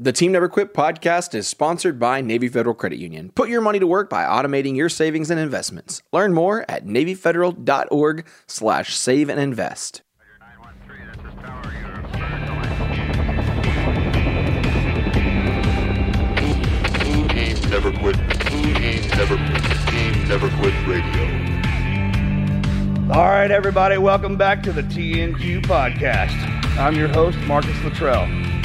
The Team Never Quit podcast is sponsored by Navy Federal Credit Union. Put your money to work by automating your savings and investments. Learn more at navyfederal.org slash save and invest. Team Never Quit. Team Never Quit. Team Never Quit Radio. All right, everybody, welcome back to the TNQ podcast. I'm your host, Marcus Luttrell.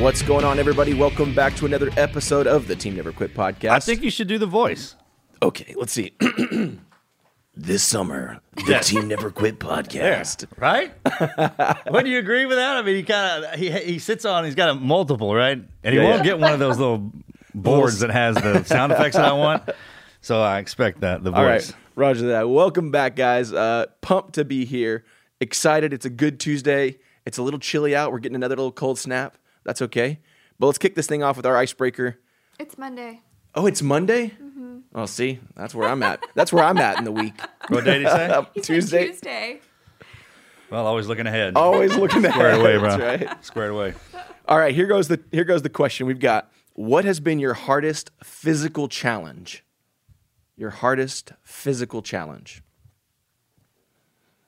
What's going on, everybody? Welcome back to another episode of the Team Never Quit podcast. I think you should do the voice. Okay, let's see. this summer, the Team Never Quit podcast. Right? Wouldn't you agree with that? I mean, he kind of he he sits on. He's got a multiple, right? And he Yeah, won't yeah. get one of those little boards that has the sound effects that I want. So I expect that the voice. All right, Roger that. Welcome back, guys. Uh, pumped to be here. Excited. It's a good Tuesday. It's a little chilly out. We're getting another little cold snap. That's okay. But let's kick this thing off with our icebreaker. It's Monday. Oh, it's Monday. Oh, see, that's where I'm at. That's where I'm at in the week. What day did he say? Uh, he said Tuesday. Tuesday. well, always looking ahead. Always looking ahead. Squared away, bro. That's right. Squared away. All right, here goes the here goes the question. We've got what has been your hardest physical challenge? Your hardest physical challenge.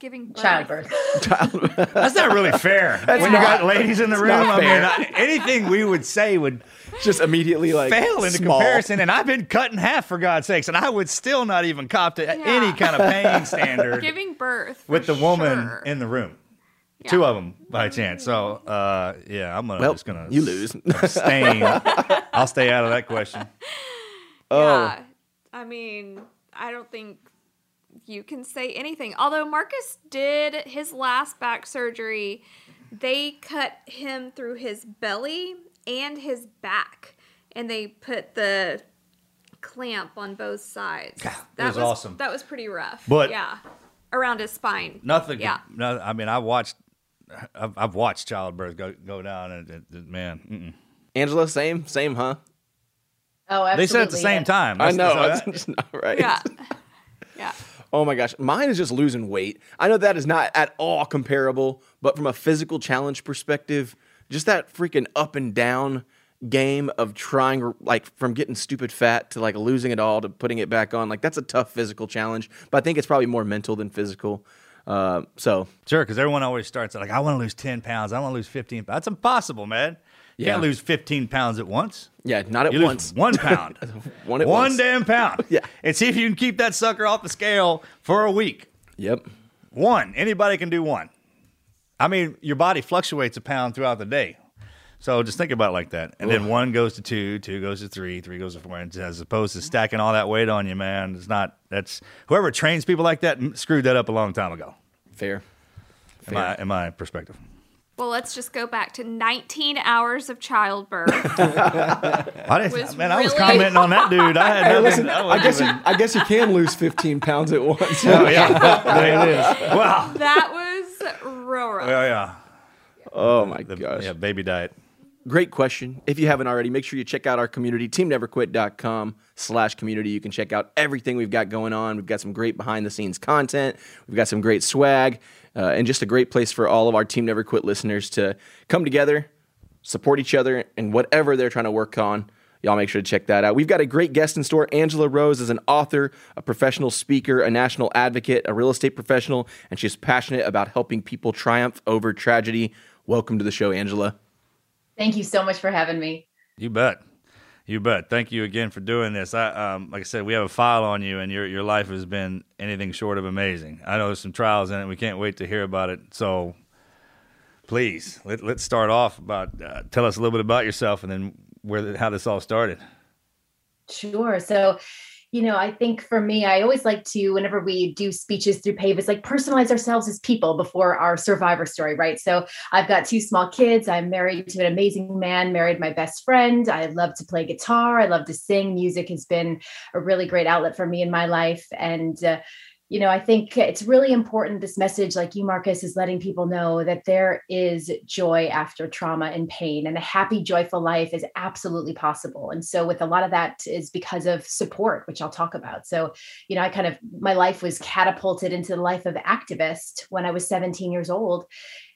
Giving birth. Childbirth. That's not really fair. when you got ladies in the room, I mean. I- anything we would say would Just immediately like fail in the small. comparison. And I've been cut in half for God's sakes, and I would still not even cop to any kind of paying standard Giving birth. with the woman sure. in the room. Yeah. Two of them by chance. So, uh, yeah, I'm gonna Well, just gonna you lose. abstain. I'll stay out of that question. Oh. Yeah. I mean, I don't think you can say anything. Although Marcus did his last back surgery, they cut him through his belly and his back, and they put the clamp on both sides. it was awesome. That was pretty rough. But- yeah, around his spine. Nothing. Yeah. No, I mean, I watched. I've, I've watched childbirth go go down, and it, it- man, mm-mm. Angela, same, same, huh? Oh, absolutely. they said at the same time. I That's- know. so It's that- just not right. Yeah. Yeah. Oh my gosh, mine is just losing weight. I know that is not at all comparable, but from a physical challenge perspective, just that freaking up and down game of trying like from getting stupid fat to like losing it all to putting it back on, like that's a tough physical challenge. But I think it's probably more mental than physical. Uh, so Sure, because everyone always starts like, I want to lose 10 pounds. I want to lose 15 pounds. That's impossible, man. You Yeah. can't lose 15 pounds at once. yeah, not at You once. one pound. One at one once. damn pound. Yeah. And see if you can keep that sucker off the scale for a week. Yep. One. Anybody can do one. I mean, your body fluctuates a pound throughout the day. So just think about it like that. And then one goes to two, two goes to three, three goes to four. And as opposed to stacking all that weight on you, man, it's not, that's, whoever trains people like that screwed that up a long time ago, Fair. in my, in my perspective. Well, let's just go back to 19 hours of childbirth. I didn't, Was man, I was really- commenting on that dude. I had nothing. Listen, I I wasn't guess you, I guess you can lose 15 pounds at once. Oh, yeah. there it is. Wow. that was real rough. Yeah, yeah. Oh my The, gosh. yeah, baby diet. Great question. If you haven't already, make sure you check out our community, teamneverquit.com slash community. You can check out everything we've got going on. We've got some great behind the scenes content. We've got some great swag uh, and just a great place for all of our Team Never Quit listeners to come together, support each other and whatever they're trying to work on. Y'all make sure to check that out. We've got a great guest in store. Angela Rose is an author, a professional speaker, a national advocate, a real estate professional, and she's passionate about helping people triumph over tragedy. Welcome to the show, Angela. Thank you so much for having me. You bet. You bet. Thank you again for doing this. I, um, like I said, we have a file on you, and your your life has been anything short of amazing. I know there's some trials in it. We can't wait to hear about it. So, please let, let's start off about uh, tell us a little bit about yourself, and then where how this all started. Sure. So, you know, I think for me, I always like to, whenever we do speeches through PAVE, it's like personalize ourselves as people before our survivor story, right? So I've got two small kids. I'm married to an amazing man, married my best friend. I love to play guitar. I love to sing. Music has been a really great outlet for me in my life. And, uh, you know, I think it's really important. This message, like you, Marcus, is letting people know that there is joy after trauma and pain, and a happy, joyful life is absolutely possible. And so, with a lot of that, is because of support, which I'll talk about. So, you know, I kind of my life was catapulted into the life of activist when I was 17 years old,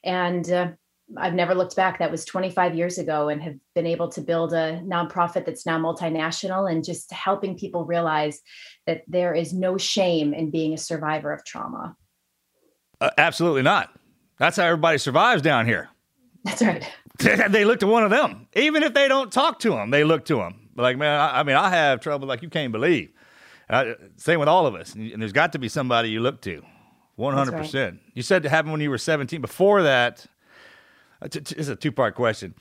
and uh, I've never looked back. That was 25 years ago, and have been able to build a nonprofit that's now multinational and just helping people realize that there is no shame in being a survivor of trauma. Uh, absolutely not. That's how everybody survives down here. That's right. they look to one of them, even if they don't talk to them. They look to them. Like man, I, I mean, I have trouble like you can't believe. Uh, same with all of us, and, there's got to be somebody you look to. One hundred percent. You said it happened when you were seventeen. Before that, uh, is a two part question.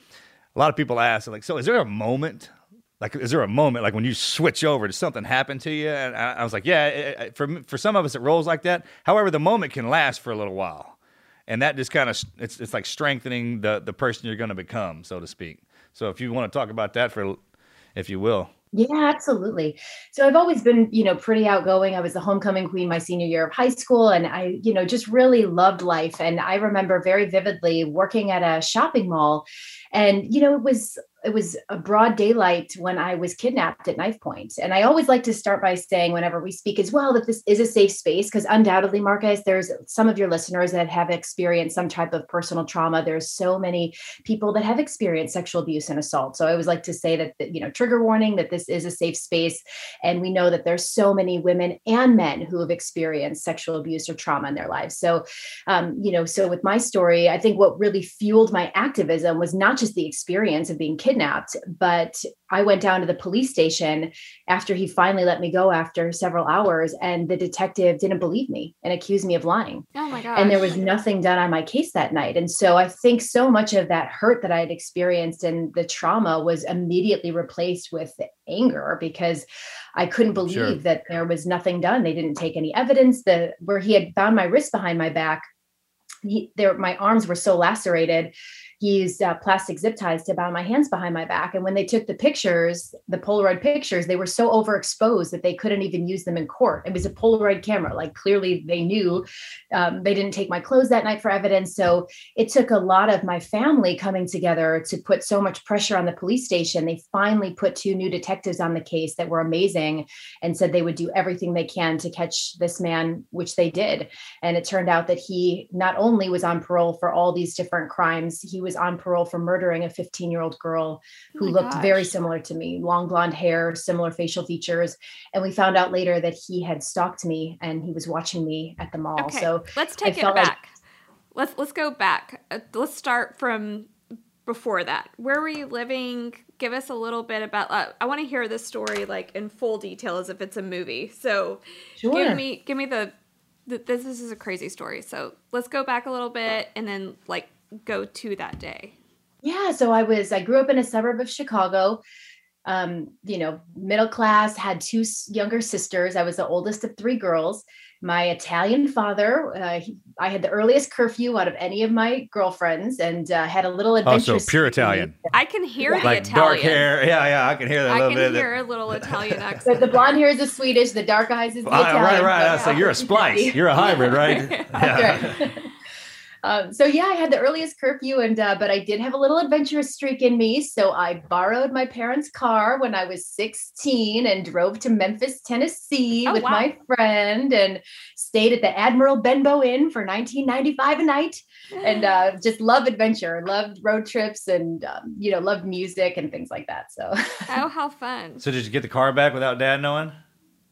A lot of people ask, like, so is there a moment? Like, is there a moment like when you switch over? Does something happen to you? And I, I was like, yeah. It, it, for for some of us, it rolls like that. However, the moment can last for a little while, and that just kind of it's it's like strengthening the the person you're going to become, so to speak. So if you want to talk about that for, if you will. Yeah, absolutely. So I've always been, you know, pretty outgoing. I was the homecoming queen my senior year of high school and I, you know, just really loved life and I remember very vividly working at a shopping mall and you know, it was it was a broad daylight when I was kidnapped at knife point. And I always like to start by saying, whenever we speak as well, that this is a safe space, because undoubtedly, Marcus, there's some of your listeners that have experienced some type of personal trauma. There's so many people that have experienced sexual abuse and assault. So I always like to say that, you know, trigger warning that this is a safe space. And we know that there's so many women and men who have experienced sexual abuse or trauma in their lives. So, um, you know, so with my story, I think what really fueled my activism was not just the experience of being kidnapped kidnapped. But I went down to the police station after he finally let me go after several hours, and the detective didn't believe me and accused me of lying. Oh my god! And there was nothing done on my case that night. And so I think so much of that hurt that I had experienced and the trauma was immediately replaced with anger because I couldn't believe sure. that there was nothing done. They didn't take any evidence. The where he had bound my wrist behind my back, he, there my arms were so lacerated used uh, plastic zip ties to bind my hands behind my back. And when they took the pictures, the Polaroid pictures, they were so overexposed that they couldn't even use them in court. It was a Polaroid camera. Like clearly they knew um, they didn't take my clothes that night for evidence. So it took a lot of my family coming together to put so much pressure on the police station. They finally put two new detectives on the case that were amazing and said they would do everything they can to catch this man, which they did. And it turned out that he not only was on parole for all these different crimes, he was was on parole for murdering a 15 year old girl who oh looked gosh. very similar to me long blonde hair, similar facial features. And we found out later that he had stalked me and he was watching me at the mall. Okay. So let's take it back. Like, let's let's go back. Uh, let's start from before that. Where were you living? Give us a little bit about. Uh, I want to hear this story like in full detail as if it's a movie. So sure. give me give me the, the this, this is a crazy story. So let's go back a little bit and then like go to that day? Yeah, so I was I grew up in a suburb of Chicago. Um, you know, middle class, had two younger sisters. I was the oldest of three girls. My Italian father, uh, he, I had the earliest curfew out of any of my girlfriends, and uh, had a little adventure. Oh, so pure Italian. I can hear the like Italian. dark hair. Yeah, yeah, I can hear that. I little can bit hear a little Italian accent. the blonde hair is the Swedish, the dark eyes is the Italian. Right, right. So you're a splice. You're a hybrid, right? yeah. Right. Um, so yeah, I had the earliest curfew, and uh, but I did have a little adventurous streak in me. So I borrowed my parents' car when I was 16 and drove to Memphis, Tennessee, oh, with wow. my friend, and stayed at the Admiral Benbow Inn for 19.95 a night, and uh, just love adventure, loved road trips, and um, you know, loved music and things like that. So oh, how fun! So did you get the car back without Dad knowing?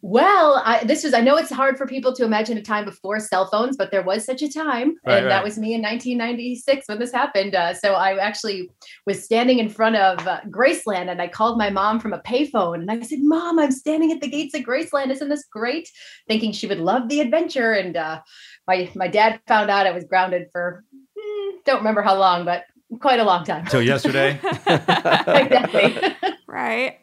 Well, I, this was, I know it's hard for people to imagine a time before cell phones, but there was such a time. Right, and right. that was me in 1996 when this happened. Uh, so I actually was standing in front of uh, Graceland and I called my mom from a payphone and I said, Mom, I'm standing at the gates of Graceland. Isn't this great? Thinking she would love the adventure. And uh, my, my dad found out I was grounded for, hmm, don't remember how long, but quite a long time. Till yesterday. exactly. Right.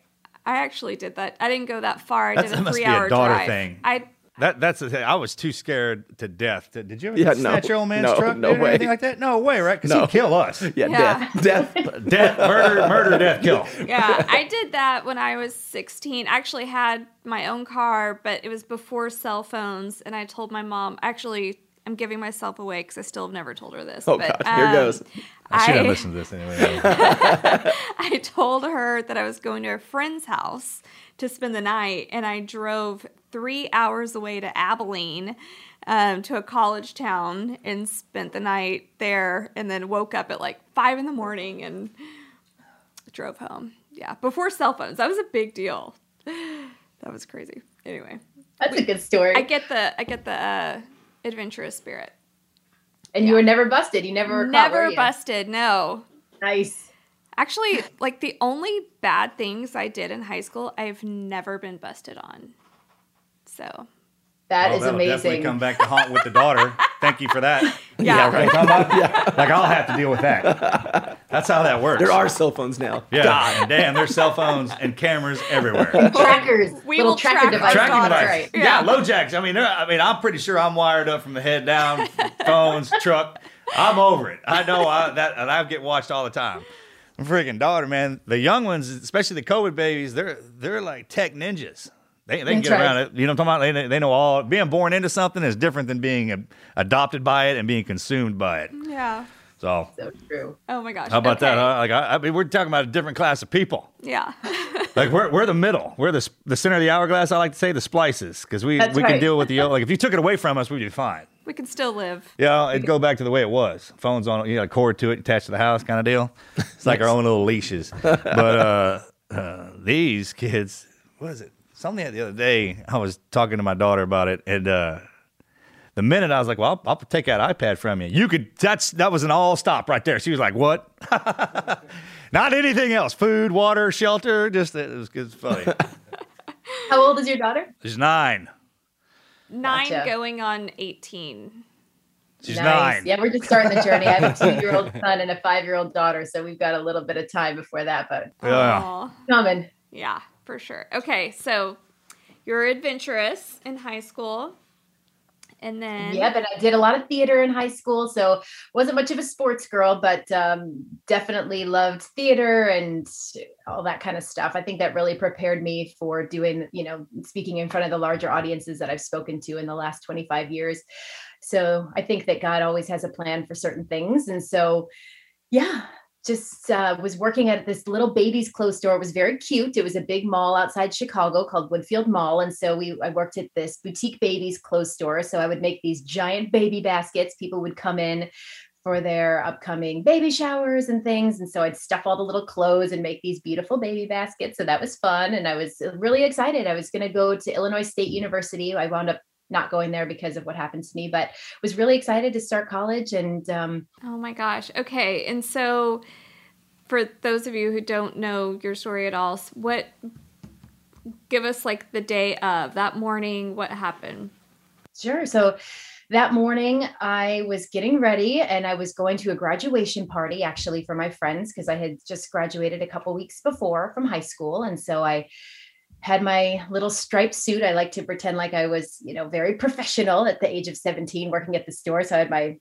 I actually did that. I didn't go that far. I That's- did that a must be three a hour daughter drive. thing. I That that's the thing. I was too scared to death. Did did you ever Yeah, no. snatch your old man's No, truck? no dude, or anything way. like that? No way, right? Because No. he'd kill us. Yeah, Yeah. death, death. death, murder, murder, death, kill. yeah, I did that when I was 16. I actually had my own car, but it was before cell phones. And I told my mom, actually, I'm giving myself away because I still have never told her this. Oh, but, God, here um, goes. I should have listened to this anyway. I told her that I was going to a friend's house to spend the night, and I drove three hours away to Abilene um, to a college town and spent the night there, and then woke up at like five in the morning and drove home. Yeah, before cell phones. That was a big deal. That was crazy. Anyway, That's a good story. I get the I get the uh, adventurous spirit. and you were never busted. You never were caught, were Never you? busted. No. Nice. Actually, like the only bad things I did in high school, I've never been busted on. So, That Oh, is that'll Definitely amazing. come back to haunt with the daughter. Thank you for that. yeah. Right, talking about- Like I'll have to deal with that. That's how that works. There are cell phones now. Yeah, God. damn, there's cell phones and cameras everywhere. Trackers. We little will tracker track devices. Tracking device. Right. Yeah, Yeah. low jacks. I mean, I mean, I'm pretty sure I'm wired up from the head down. phones, truck. I'm over it. I know I, that, and I get watched all the time. My freaking daughter, man. The young ones, especially the COVID babies, they're they're like tech ninjas. They, they can That's get right. around it. You know what I'm talking about? They, they know all. Being born into something is different than being a, adopted by it and being consumed by it. Yeah. So, So true. Oh my gosh. how about that? Huh? Like, I, I mean, we're talking about a different class of people. Yeah. Like we're, we're the middle. We're the the center of the hourglass. I like to say the splices because we That's we can deal with the like if you took it away from us, we'd be fine. we can still live. Yeah, it'd go back to the way it was. Phones on, you got a cord to it, attached to the house, kind of deal. It's like our own little leashes. But uh, uh, these kids, what is it? Something the other day, I was talking to my daughter about it, and uh, the minute I was like, "Well, I'll, I'll take that iPad from you," you could. That's that was an all stop right there. She was like, "What?" Not anything else. Food, water, shelter. Just it was, it was funny. How old is your daughter? She's nine. Nine Gotcha. going on 18. She's nice. nine. Yeah, we're just starting the journey. I have a two-year-old son and a five-year-old daughter, so we've got a little bit of time before that, but Yeah. Coming. Yeah, for sure. Okay, so you're adventurous in high school. And then Yeah, but I did a lot of theater in high school, so wasn't much of a sports girl, but um, definitely loved theater and all that kind of stuff. I think that really prepared me for doing, you know, speaking in front of the larger audiences that I've spoken to in the last 25 years. So I think that God always has a plan for certain things, and so yeah. Just uh, was working at this little baby's clothes store. It was very cute. It was a big mall outside Chicago called Woodfield Mall, and so we I worked at this boutique babies clothes store. So I would make these giant baby baskets. People would come in for their upcoming baby showers and things, and so I'd stuff all the little clothes and make these beautiful baby baskets. So that was fun, and I was really excited. I was going to go to Illinois State University. I wound up not going there because of what happened to me, but was really excited to start college and um, Oh my gosh. Okay. And so, for those of you who don't know your story at all, what give us like the day of that morning? What happened? Sure. So that morning, I was getting ready and I was going to a graduation party actually for my friends because I had just graduated a couple weeks before from high school. And so I had my little striped suit. I like to pretend like I was, you know, very professional at the age of 17 working at the store. So I had my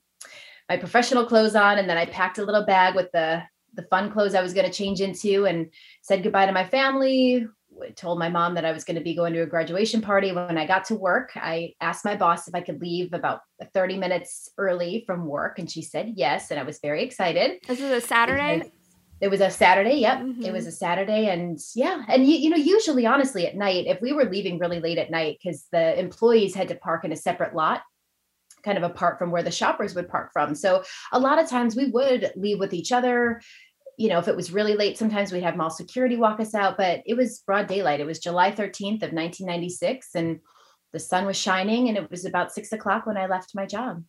my professional clothes on and then I packed a little bag with the the fun clothes I was going to change into and said goodbye to my family, told my mom that I was going to be going to a graduation party. When I got to work, I asked my boss if I could leave about 30 minutes early from work, and she said yes. And I was very excited. This is a Saturday? It was a Saturday. Yep. Mhm. It was a Saturday. And yeah. And you, you know, usually, honestly, at night, if we were leaving really late at night, because the employees had to park in a separate lot, kind of apart from where the shoppers would park from. So a lot of times we would leave with each other you know, if it was really late, sometimes we'd have mall security walk us out, but it was broad daylight. It was July 13th of 1996 and the sun was shining and it was about six o'clock when I left my job.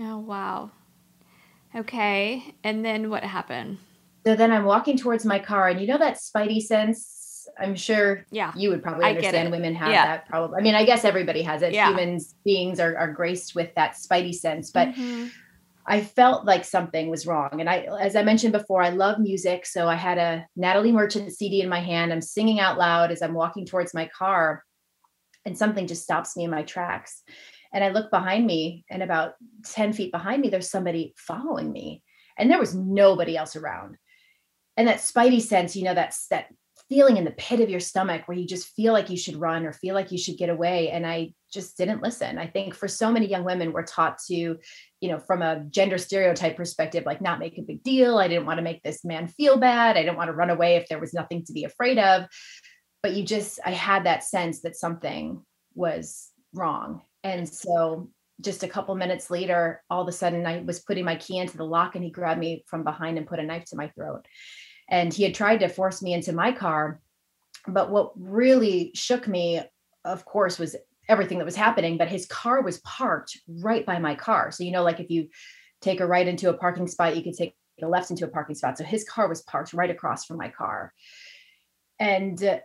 Oh, wow. Okay. And then what happened? So then I'm walking towards my car and you know that spidey sense I'm sure yeah. you would probably understand women have yeah. that probably. I mean, I guess everybody has it. Yeah. Humans beings are, are graced with that spidey sense, but mm-hmm. I felt like something was wrong. And I, as I mentioned before, I love music. So I had a Natalie Merchant CD in my hand. I'm singing out loud as I'm walking towards my car, and something just stops me in my tracks. And I look behind me, and about 10 feet behind me, there's somebody following me. And there was nobody else around. And that spidey sense, you know, that's that feeling in the pit of your stomach where you just feel like you should run or feel like you should get away. And I just didn't listen. I think for so many young women, we're taught to, you know, from a gender stereotype perspective, like not make a big deal. I didn't want to make this man feel bad. I didn't want to run away if there was nothing to be afraid of. But you just, I had that sense that something was wrong. And so just a couple minutes later, all of a sudden I was putting my key into the lock and he grabbed me from behind and put a knife to my throat. And he had tried to force me into my car but what really shook me of course was everything that was happening but his car was parked right by my car. So you know like if you take a right into a parking spot you could take a left into a parking spot. So his car was parked right across from my car. And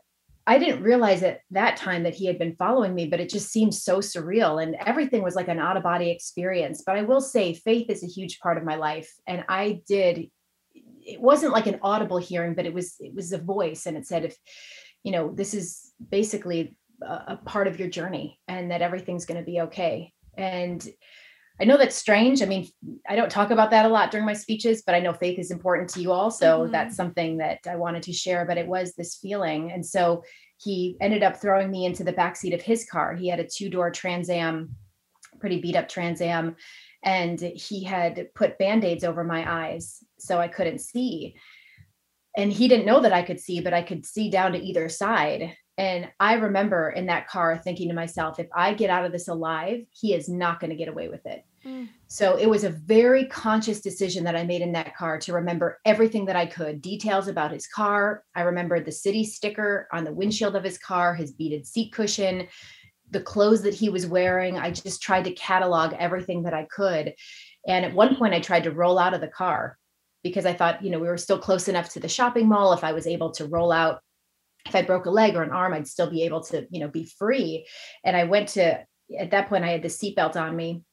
I didn't realize at that time that he had been following me, but it just seemed so surreal and everything was like an out of body experience. But I will say, faith is a huge part of my life. And I did it wasn't like an audible hearing, but it was it was a voice, and it said, if you know, this is basically a, a part of your journey, and that everything's going to be okay. And I know that's strange. I mean, I don't talk about that a lot during my speeches, but I know faith is important to you all. So mm-hmm. that's something that I wanted to share. But it was this feeling. And so he ended up throwing me into the backseat of his car. He had a two door Trans Am, pretty beat up Trans Am and he had put band-aids over my eyes so i couldn't see and he didn't know that i could see but i could see down to either side and i remember in that car thinking to myself if i get out of this alive he is not going to get away with it so it was a very conscious decision that i made in that car to remember everything that i could details about his car i remembered the city sticker on the windshield of his car his beaded seat cushion the clothes that he was wearing. I just tried to catalog everything that I could. And at one point, I tried to roll out of the car because I thought, you know, we were still close enough to the shopping mall. If I was able to roll out, if I broke a leg or an arm, I'd still be able to, you know, be free. And I went to, at that point, I had the seatbelt on me.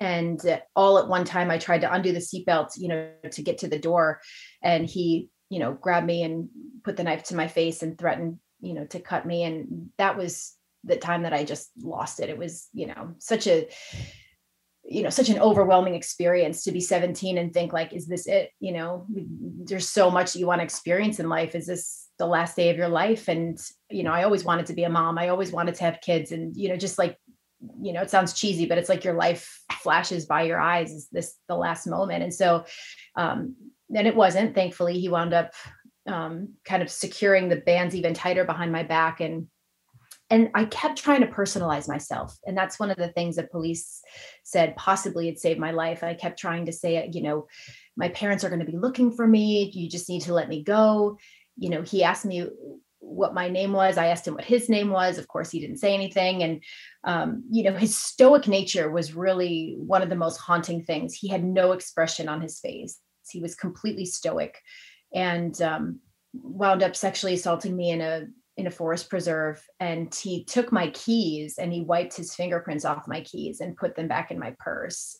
And all at one time, I tried to undo the seatbelt, you know, to get to the door. And he, you know, grabbed me and put the knife to my face and threatened, you know, to cut me. And that was the time that I just lost it. It was, you know, such a you know such an overwhelming experience to be 17 and think like is this it you know there's so much you want to experience in life is this the last day of your life and you know i always wanted to be a mom i always wanted to have kids and you know just like you know it sounds cheesy but it's like your life flashes by your eyes is this the last moment and so um and it wasn't thankfully he wound up um kind of securing the bands even tighter behind my back and and I kept trying to personalize myself. And that's one of the things that police said possibly it saved my life. I kept trying to say, you know, my parents are going to be looking for me. You just need to let me go. You know, he asked me what my name was. I asked him what his name was. Of course, he didn't say anything. And, um, you know, his stoic nature was really one of the most haunting things. He had no expression on his face, he was completely stoic and um, wound up sexually assaulting me in a in a forest preserve and he took my keys and he wiped his fingerprints off my keys and put them back in my purse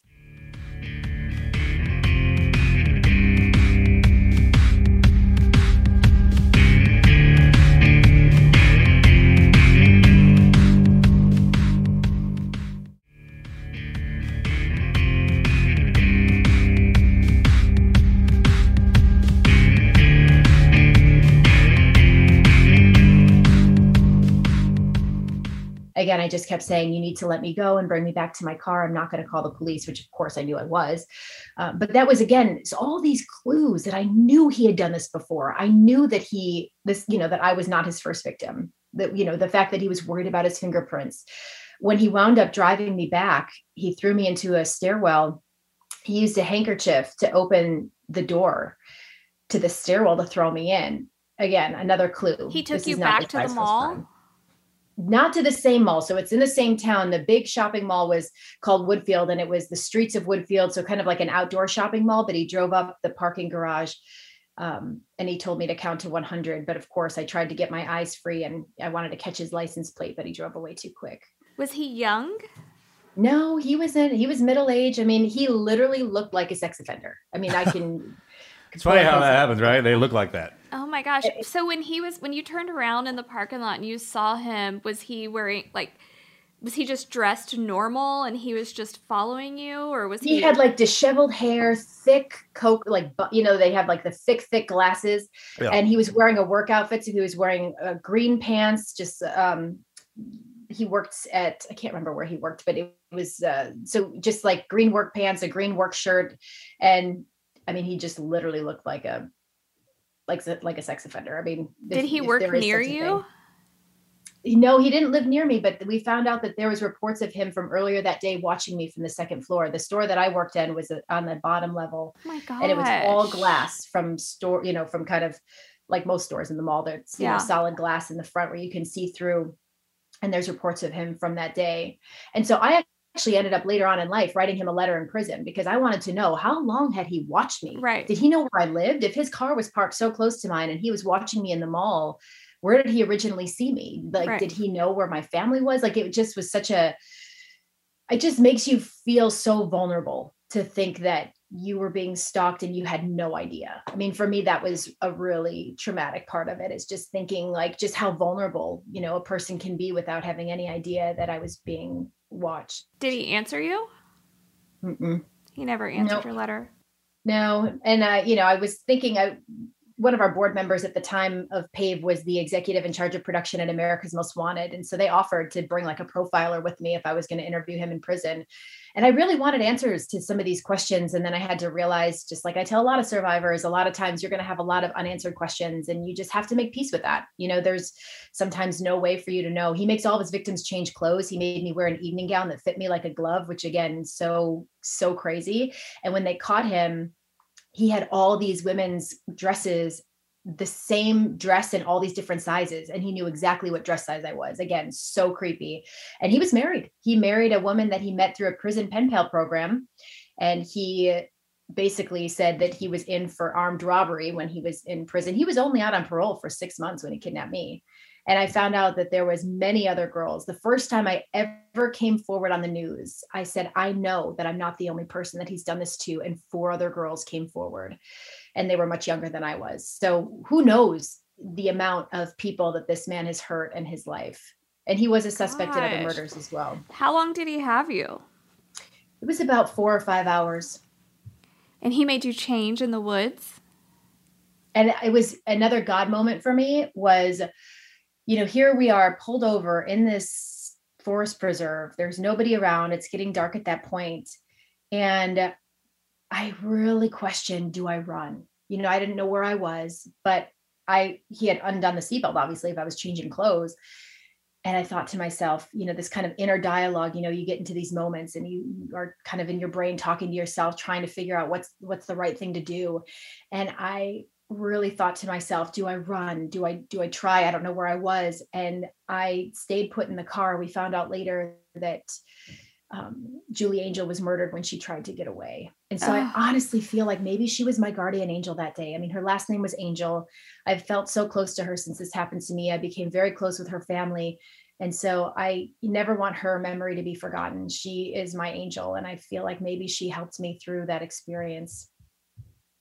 again, I just kept saying, you need to let me go and bring me back to my car. I'm not going to call the police, which of course I knew I was. Uh, but that was again, all these clues that I knew he had done this before. I knew that he, this, you know, that I was not his first victim. That, you know, the fact that he was worried about his fingerprints. When he wound up driving me back, he threw me into a stairwell. He used a handkerchief to open the door to the stairwell to throw me in. Again, another clue. He took This you back to the mall? fun. Not to the same mall. So it's in the same town. The big shopping mall was called Woodfield and it was the streets of Woodfield. So kind of like an outdoor shopping mall, but he drove up the parking garage um, and he told me to count to 100. But of course, I tried to get my eyes free and I wanted to catch his license plate, but he drove away too quick. Was he young? No, he was in, he was middle age. I mean, he literally looked like a sex offender. I mean, I can. It's funny how that happens, right? They look like that. Oh my gosh. So when he was when you turned around in the parking lot and you saw him, was he wearing like was he just dressed normal and he was just following you or was he he had like disheveled hair, thick coke, like you know they have like the thick, thick glasses, Yeah. and he was wearing a work outfit. So he was wearing uh, green pants. Just um, he worked at I can't remember where he worked, but it was uh, so just like green work pants, a green work shirt, and I mean he just literally looked like a like like a sex offender. I mean, Did if- he if work near you? thing. No, he didn't live near me, but we found out that there was reports of him from earlier that day watching me from the second floor. The store that I worked in was uh, on the bottom level, Oh and it was all glass from store, you know, from kind of like most stores in the mall. There's you Yeah. know solid glass in the front where you can see through. And there's reports of him from that day, and so I actually ended up later on in life writing him a letter in prison because I wanted to know how long had he watched me. Right. Did he know where I lived? If his car was parked so close to mine and he was watching me in the mall, where did he originally see me? Like, Right. did he know where my family was? Like, it just was such a, it just makes you feel so vulnerable to think that you were being stalked and you had no idea. I mean, for me, that was a really traumatic part of it is just thinking like just how vulnerable, you know, a person can be without having any idea that I was being watched. Did he answer you? Mm-mm. He never answered Nope. your letter. No, and uh, you know, I was thinking, I one of our board members at the time of PAVE was the executive in charge of production at America's Most Wanted, and so they offered to bring like a profiler with me if I was going to interview him in prison. And I really wanted answers to some of these questions, and then I had to realize, just like I tell a lot of survivors, a lot of times you're going to have a lot of unanswered questions, and you just have to make peace with that. You know, there's sometimes no way for you to know. He makes all of his victims change clothes. He made me wear an evening gown that fit me like a glove, which again, so so crazy. And when they caught him, he had all these women's dresses the same dress in all these different sizes and he knew exactly what dress size I was. Again so creepy. And he was married. He married a woman that he met through a prison pen pal program. And he basically said that he was in for armed robbery when he was in prison. He was only out on parole for 6 months when he kidnapped me and i found out that there was many other girls. The first time i ever came forward on the news i said i know that i'm not the only person that he's done this to and four other girls came forward. And they were much younger than i was. So who knows the amount of people that this man has hurt in his life. And he was a suspect in other murders as well. How long did he have you? it was about four or five hours. And he made you change in the woods? and it was another god moment for me was you know here we are pulled over in this forest preserve. There's nobody around. It's getting dark at that point. And i really questioned do i run? You know i didn't know where i was but i he had undone the seatbelt obviously if i was changing clothes. And i thought to myself you know this kind of inner dialogue you know you get into these moments and you are kind of in your brain talking to yourself trying to figure out what's what's the right thing to do. And i really thought to myself do i run? Do i do i try? I don't know where i was. And i stayed put in the car. We found out later that um, julie angel was murdered when she tried to get away. And so i Ah. honestly feel like maybe she was my guardian angel that day. I mean her last name was angel. I've felt so close to her since this happened to me. I became very close with her family. And so i never want her memory to be forgotten. She is my angel and i feel like maybe she helped me through that experience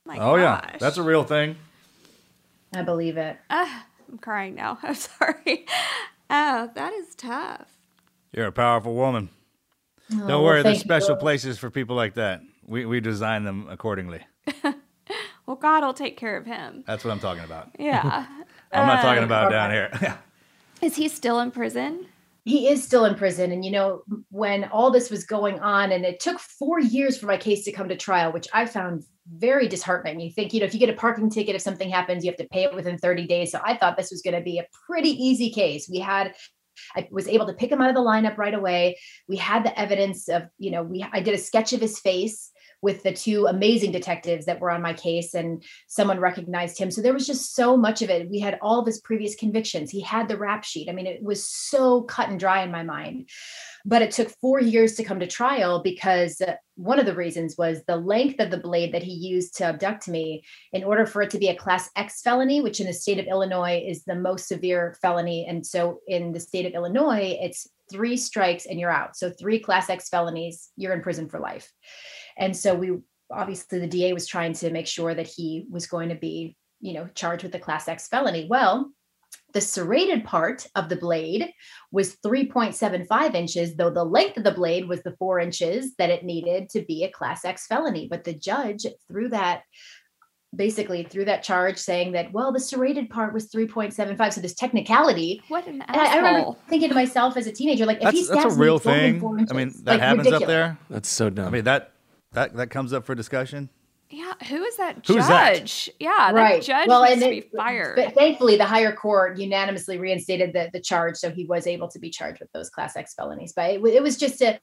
My oh yeah, that's a real thing. i believe it Ah, I'm crying now. I'm sorry. Oh, that is tough. You're a powerful woman. Oh, Don't well, worry, there's thank you. special places for people like that. We we design them accordingly. Well, God will take care of him. That's what I'm talking about. Yeah. I'm not talking Uh, about down here. Is he still in prison? he is still in prison and you know when all this was going on and it took four years for my case to come to trial which i found very disheartening. You think you know if you get a parking ticket if something happens you have to pay it within 30 days. So i thought this was going to be a pretty easy case. We had i was able to pick him out of the lineup right away. We had the evidence of you know we i did a sketch of his face with the two amazing detectives that were on my case and someone recognized him. So there was just so much of it. We had all of his previous convictions. He had the rap sheet. I mean it was so cut and dry in my mind but it took four years to come to trial because one of the reasons was the length of the blade that he used to abduct me in order for it to be a class x felony which in the state of illinois is the most severe felony. And so in the state of illinois it's three strikes and you're out. So three class x felonies you're in prison for life. And so we obviously the da was trying to make sure that he was going to be you know charged with the class x felony. Well the serrated part of the blade was 3.75 inches, though the length of the blade was the four inches that it needed to be a class X felony. But the judge threw that basically threw that charge saying that, well, the serrated part was 3.75. So this technicality. What an and I, I, remember thinking to myself as a teenager, like, if that's, he that's a real thing. Inches, I mean, that like, happens ridiculous. up there. That's so dumb. I mean, that, that, that comes up for discussion. Yeah, who is that Who's judge? That? Yeah, right. judge well, needs and to it, be fired. But thankfully, the higher court unanimously reinstated the, the charge, so he was able to be charged with those Class X felonies. But it, it was just a,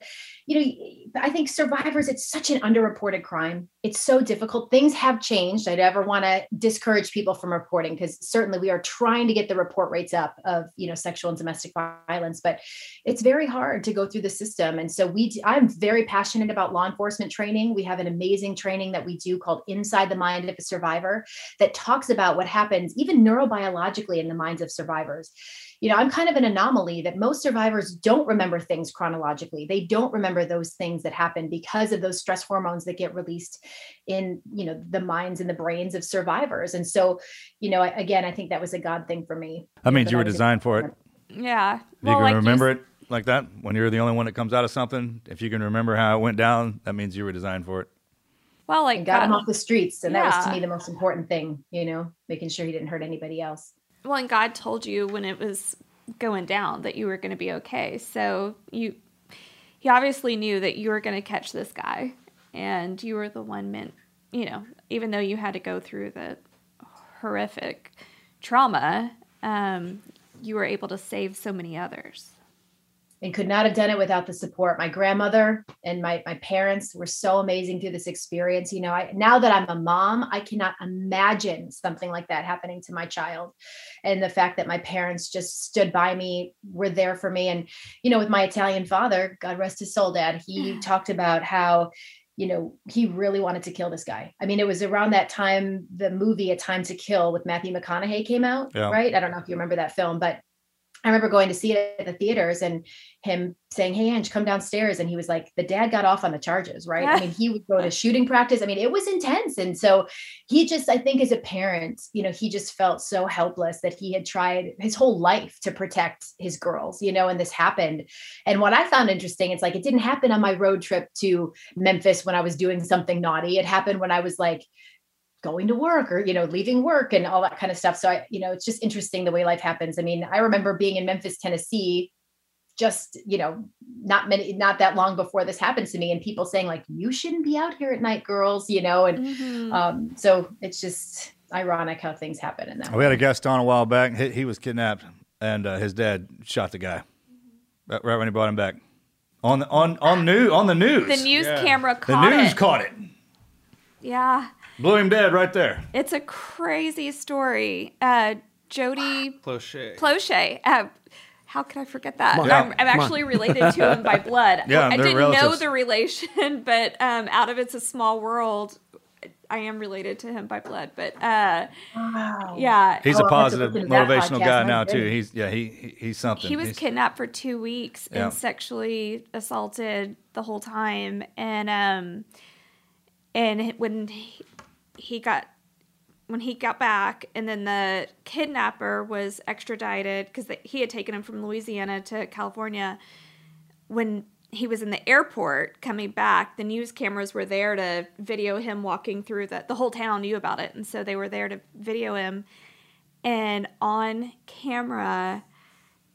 you know, I think survivors. It's such an underreported crime. It's so difficult. Things have changed. I'd ever want to discourage people from reporting because certainly we are trying to get the report rates up of you know sexual and domestic violence, but it's very hard to go through the system. And so we, I'm very passionate about law enforcement training. We have an amazing training that we do called Inside the Mind of a Survivor that talks about what happens even neurobiologically in the minds of survivors. You know, I'm kind of an anomaly that most survivors don't remember things chronologically. They don't remember those things that happen because of those stress hormones that get released in, you know, the minds and the brains of survivors. And so, you know, again, I think that was a God thing for me. That means you were designed for it. Yeah. You well, can like remember you... it like that when you're the only one that comes out of something. If you can remember how it went down, that means you were designed for it. Well, like and got God, him off the streets, and yeah. that was to me the most important thing. You know, making sure he didn't hurt anybody else. Well, and God told you when it was going down that you were going to be okay. So you, he obviously knew that you were going to catch this guy, and you were the one meant. You know, even though you had to go through the horrific trauma, um, you were able to save so many others and could not have done it without the support. My grandmother and my, my parents were so amazing through this experience. You know, I, now that I'm a mom, I cannot imagine something like that happening to my child. And the fact that my parents just stood by me, were there for me. And, you know, with my Italian father, God rest his soul, dad, he mm. talked about how you know, he really wanted to kill this guy. I mean, it was around that time the movie A Time to Kill with Matthew McConaughey came out, yeah. right? I don't know if you remember that film, but I remember going to see it at the theaters and him saying, Hey, Ange, come downstairs. And he was like, The dad got off on the charges, right? I mean, he would go to shooting practice. I mean, it was intense. And so he just, I think, as a parent, you know, he just felt so helpless that he had tried his whole life to protect his girls, you know, and this happened. And what I found interesting, it's like it didn't happen on my road trip to Memphis when I was doing something naughty. It happened when I was like, going to work or you know leaving work and all that kind of stuff. So i you know it's just interesting the way life happens. I mean i remember being in memphis tennessee just you know not many not that long before this happened to me and people saying like you shouldn't be out here at night girls you know and mm-hmm. um so it's just ironic how things happen in that we had a guest on a while back. He, he was kidnapped and uh, his dad shot the guy. Right, right when he brought him back. On the on on new on the news the news. yeah. camera caught the news it. caught it. Yeah Blew him dead right there. It's a crazy story. Uh, Jody Plauché. Plauché. Uh, how could I forget that? Yeah. I'm, I'm actually related to him by blood. Yeah, I didn't relatives. know the relation, but um, out of It's a Small World, I am related to him by blood. But uh, wow. yeah, he's oh, a positive, motivational guy now too. He's yeah, he, he he's something. He was he's, kidnapped for two weeks yeah. and sexually assaulted the whole time, and um, and when he, he got when he got back, and then the kidnapper was extradited because he had taken him from Louisiana to California. When he was in the airport coming back, the news cameras were there to video him walking through the the whole town knew about it, and so they were there to video him. And on camera,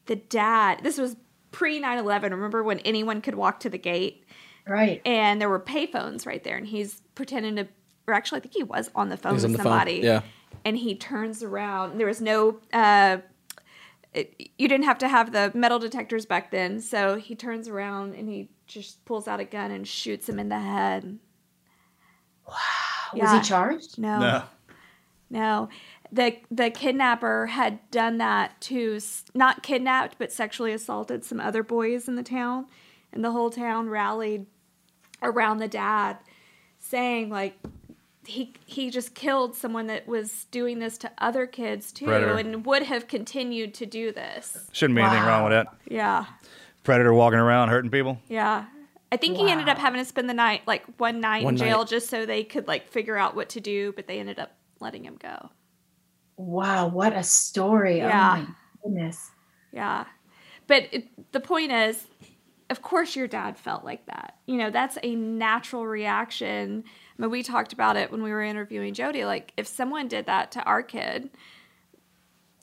the dad. This was pre 9/11. Remember when anyone could walk to the gate? Right. And there were payphones right there, and he's pretending to or actually, I think he was on the phone with somebody. Phone. Yeah. And he turns around. There was no, uh, it, you didn't have to have the metal detectors back then. So he turns around and he just pulls out a gun and shoots him in the head. Wow. Yeah. Was he charged? No. No. No. The the kidnapper had done that to not kidnapped but sexually assaulted some other boys in the town and the whole town rallied around the dad saying like he he just killed someone that was doing this to other kids too Predator. and would have continued to do this. Shouldn't be wow. anything wrong with that. Yeah. Predator walking around hurting people? Yeah. I think wow. he ended up having to spend the night like one night one in jail night. just so they could like figure out what to do, but they ended up letting him go. Wow, what a story. Oh yeah. Oh my goodness. Yeah. But it, the point is of course your dad felt like that. You know, that's a natural reaction. I we talked about it when we were interviewing Jody. Like, if someone did that to our kid,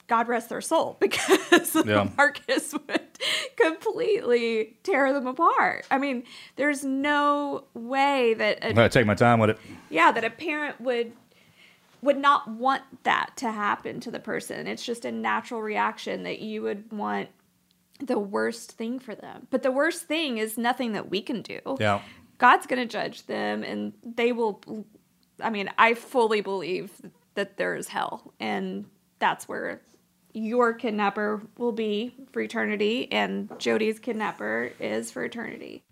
God rest their soul, because yeah. Marcus would completely tear them apart. I mean, there's no way that a, I'm gonna take my time with it. Yeah, that a parent would would not want that to happen to the person. It's just a natural reaction that you would want the worst thing for them. But the worst thing is nothing that we can do. Yeah. God's going to judge them and they will I mean, I fully believe that there is hell and that's where your kidnapper will be for eternity and Jody's kidnapper is for eternity.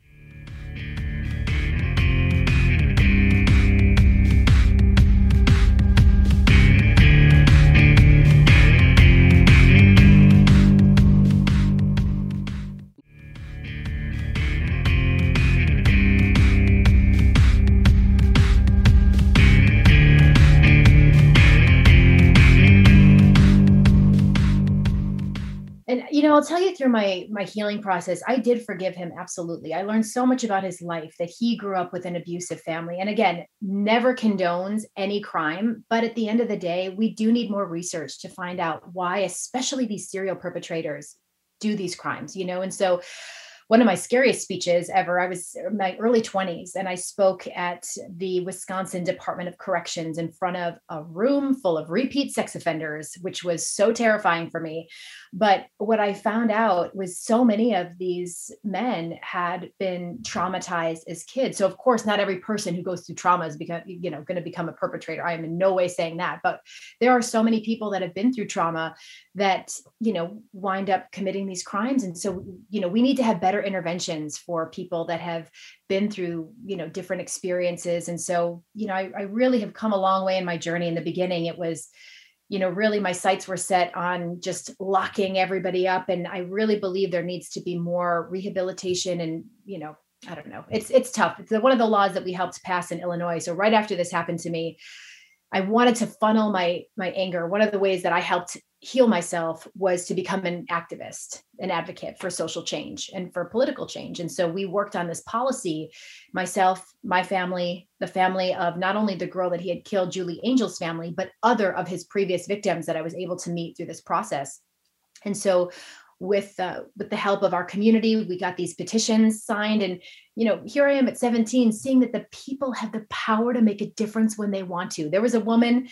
Know, I'll tell you through my my healing process, I did forgive him absolutely. I learned so much about his life that he grew up with an abusive family. And again, never condones any crime, but at the end of the day, we do need more research to find out why especially these serial perpetrators do these crimes, you know? And so one of my scariest speeches ever. I was in my early 20s and I spoke at the Wisconsin Department of Corrections in front of a room full of repeat sex offenders, which was so terrifying for me. But what I found out was so many of these men had been traumatized as kids. So of course, not every person who goes through trauma is become, you know, going to become a perpetrator. I am in no way saying that, but there are so many people that have been through trauma that, you know, wind up committing these crimes. And so, you know, we need to have better interventions for people that have been through, you know, different experiences. And so, you know, I, I really have come a long way in my journey. In the beginning, it was, you know really my sights were set on just locking everybody up and i really believe there needs to be more rehabilitation and you know i don't know it's it's tough it's one of the laws that we helped pass in illinois so right after this happened to me I wanted to funnel my my anger. One of the ways that I helped heal myself was to become an activist, an advocate for social change and for political change. And so we worked on this policy, myself, my family, the family of not only the girl that he had killed, Julie Angel's family, but other of his previous victims that I was able to meet through this process. And so with uh, with the help of our community we got these petitions signed and you know here i am at 17 seeing that the people have the power to make a difference when they want to there was a woman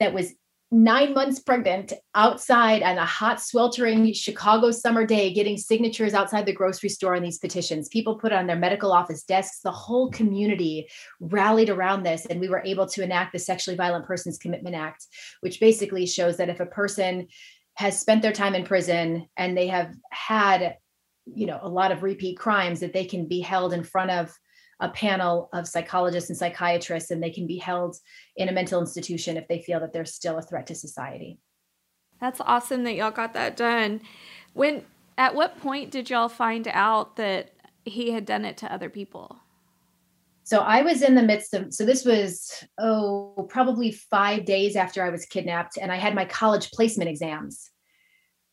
that was nine months pregnant outside on a hot sweltering chicago summer day getting signatures outside the grocery store on these petitions. People put on their medical office desks. The whole community rallied around this and we were able to enact the sexually violent persons commitment act which basically shows that if a person has spent their time in prison and they have had you know a lot of repeat crimes that they can be held in front of a panel of psychologists and psychiatrists and they can be held in a mental institution if they feel that they're still a threat to society. That's awesome that y'all got that done. When at what point did y'all find out that he had done it to other people? So I was in the midst of, so this was, oh, probably five days after I was kidnapped, and I had my college placement exams,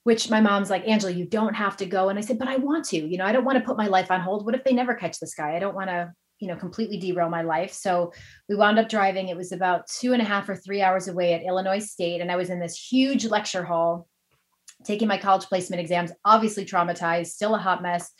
which my mom's like, Angela, you don't have to go. And I said, but I want to, you know, I don't want to put my life on hold. What if they never catch this guy? I don't want to, you know, completely derail my life. So we wound up driving. It was about two and a half or three hours away at Illinois State. And I was in this huge lecture hall taking my college placement exams, obviously traumatized, still a hot mess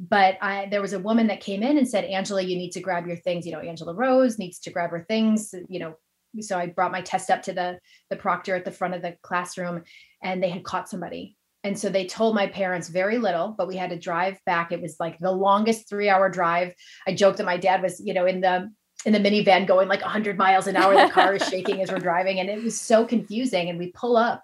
but I, there was a woman that came in and said, Angela, you need to grab your things. You know, Angela Rose needs to grab her things. You know, so I brought my test up to the the proctor at the front of the classroom, and they had caught somebody. And so they told my parents very little, but we had to drive back. It was like the longest three hour drive. I joked that my dad was, you know, in the in the minivan going like 100 miles an hour. The car is shaking as we're driving, and it was so confusing. And we pull up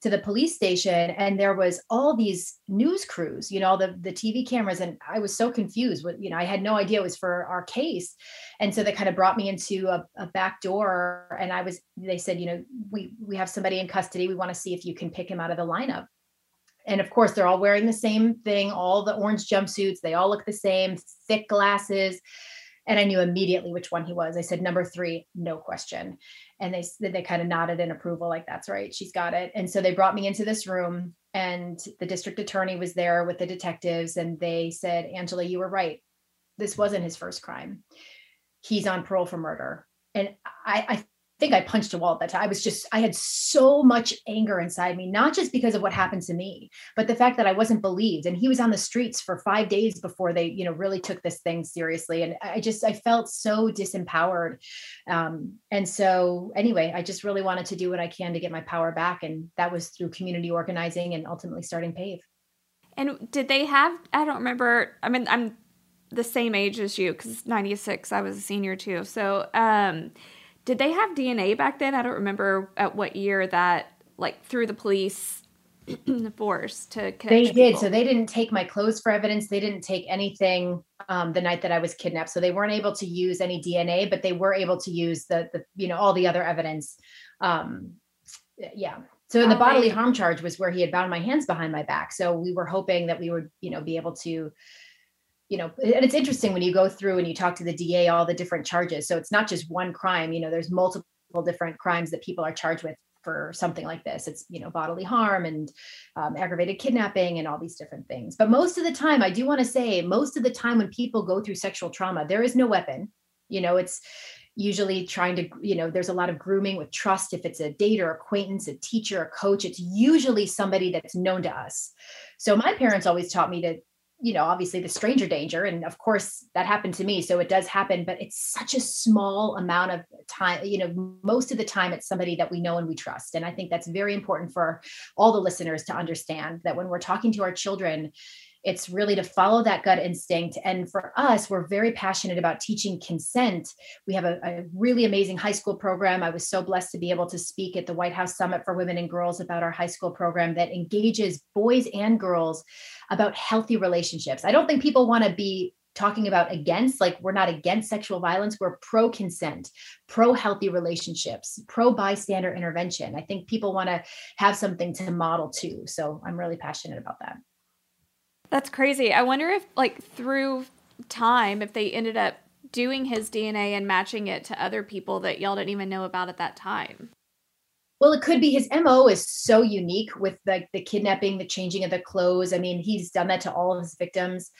to the police station, and there was all these news crews, you know, the the TV cameras, and I was so confused. With you know, I had no idea it was for our case, and so they kind of brought me into a, a back door, and I was. They said, you know, we we have somebody in custody. We want to see if you can pick him out of the lineup and of course they're all wearing the same thing all the orange jumpsuits they all look the same thick glasses and I knew immediately which one he was. I said number three, no question. And they they kind of nodded in approval, like that's right, she's got it. And so they brought me into this room, and the district attorney was there with the detectives, and they said, Angela, you were right. This wasn't his first crime. He's on parole for murder. And I, I think I punched a wall at that time. I was just, I had so much anger inside me, not just because of what happened to me, but the fact that I wasn't believed. And he was on the streets for five days before they, you know, really took this thing seriously. And I just, I felt so disempowered. Um, and so, anyway, I just really wanted to do what I can to get my power back. And that was through community organizing and ultimately starting PAVE. And did they have, I don't remember, I mean, I'm the same age as you because 96, I was a senior too. So, um, did they have DNA back then? I don't remember at what year that like through the police force to They did. People. So they didn't take my clothes for evidence. They didn't take anything um, the night that I was kidnapped. So they weren't able to use any DNA, but they were able to use the the you know all the other evidence. Um, yeah. So in the bodily harm charge was where he had bound my hands behind my back. So we were hoping that we would you know be able to you know and it's interesting when you go through and you talk to the da all the different charges. So it's not just one crime you know there's multiple different crimes that people are charged with for something like this. It's you know bodily harm and um, aggravated kidnapping and all these different things. But most of the time i do want to say most of the time when people go through sexual trauma there is no weapon. You know it's usually trying to you know there's a lot of grooming with trust. If it's a date or acquaintance a teacher a coach it's usually somebody that's known to us. So my parents always taught me to you know, obviously the stranger danger. And of course that happened to me. So it does happen, but it's such a small amount of time. You know, most of the time it's somebody that we know and we trust. And I think that's very important for all the listeners to understand that when we're talking to our children, it's really to follow that gut instinct. And for us, we're very passionate about teaching consent. We have a, a, really amazing high school program. I was so blessed to be able to speak at the White House Summit for Women and Girls about our high school program that engages boys and girls about healthy relationships. I don't think people want to be talking about against like we're not against sexual violence we're pro consent pro healthy relationships pro bystander intervention i think people want to have something to model too so i'm really passionate about that that's crazy. I wonder if, like, through time, if they ended up doing his DNA and matching it to other people that y'all didn't even know about at that time. Well, it could be his MO is so unique with like the, kidnapping, the changing of the clothes. I mean, he's done that to all of his victims.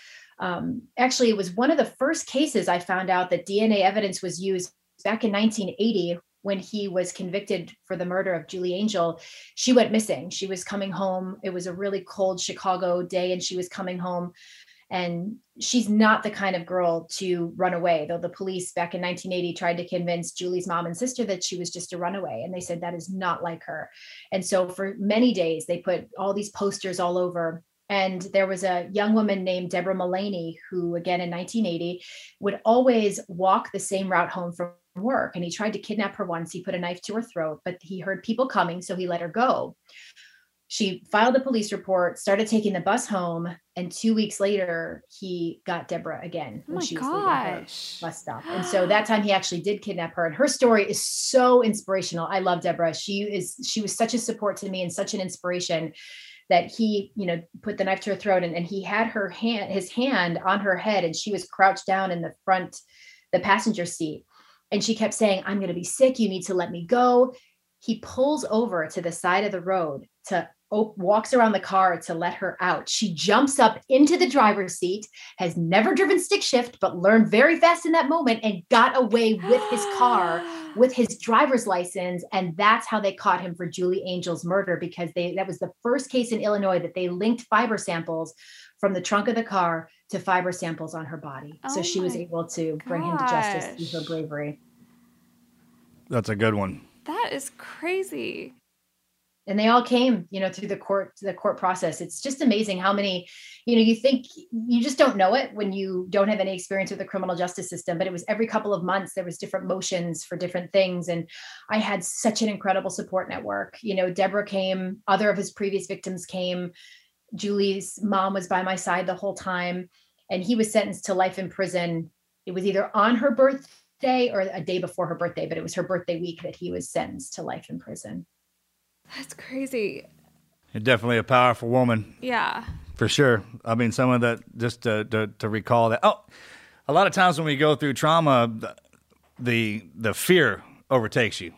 Um, actually, it was one of the first cases I found out that DNA evidence was used back in 1980 when he was convicted for the murder of Julie Angel, she went missing. She was coming home. It was a really cold Chicago day, and she was coming home. And she's not the kind of girl to run away, though the police back in 1980 tried to convince Julie's mom and sister that she was just a runaway. And they said that is not like her. And so for many days, they put all these posters all over and there was a young woman named Deborah Mullaney who, again in 1980, would always walk the same route home from work and he tried to kidnap her once. He put a knife to her throat, but he heard people coming, so he let her go. She filed a police report, started taking the bus home, and two weeks later, he got Deborah again oh when oh she was gosh. leaving her bus stop. And so that time he actually did kidnap her. And her story is so inspirational. I love Deborah. She is she was such a support to me and such an inspiration that he, you know, put the knife to her throat and, and he had her hand, his hand on her head, and she was crouched down in the front, the passenger seat and she kept saying, I'm going to be sick. You need to let me go. He pulls over to the side of the road to walks around the car to let her out. She jumps up into the driver's seat, has never driven stick shift, but learned very fast in that moment and got away with his car with his driver's license. And that's how they caught him for Julie Angel's murder because they that was the first case in Illinois that they linked fiber samples from the trunk of the car to fiber samples on her body. Oh so she was able to bring him to justice through her bravery. That's a good one. That is crazy. and they all came you know through the court the court process it's just amazing how many you know you think you just don't know it when you don't have any experience with the criminal justice system but it was every couple of months there was different motions for different things and i had such an incredible support network you know deborah came other of his previous victims came julie's mom was by my side the whole time and he was sentenced to life in prison it was either on her birthday or a day before her birthday but it was her birthday week that he was sentenced to life in prison That's crazy. You're definitely a powerful woman. Yeah. For sure. I mean, someone that just to, to, to recall that. Oh, a lot of times when we go through trauma, the the, the fear overtakes you.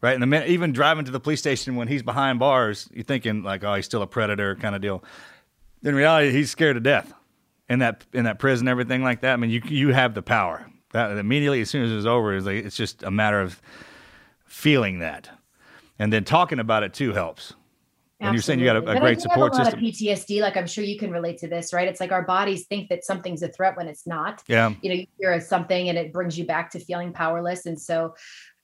Right? And the minute, even driving to the police station when he's behind bars, you're thinking like, oh, he's still a predator kind of deal. In reality, he's scared to death in that in that prison, everything like that. I mean, you you have the power. That immediately, as soon as it's over, it's like it's just a matter of feeling that, and then talking about it too helps. And you're saying you got a, a great support think I system. have a lot of PTSD, like I'm sure you can relate to this, right? It's like our bodies think that something's a threat when it's not. Yeah. You know, you hear something and it brings you back to feeling powerless. And so,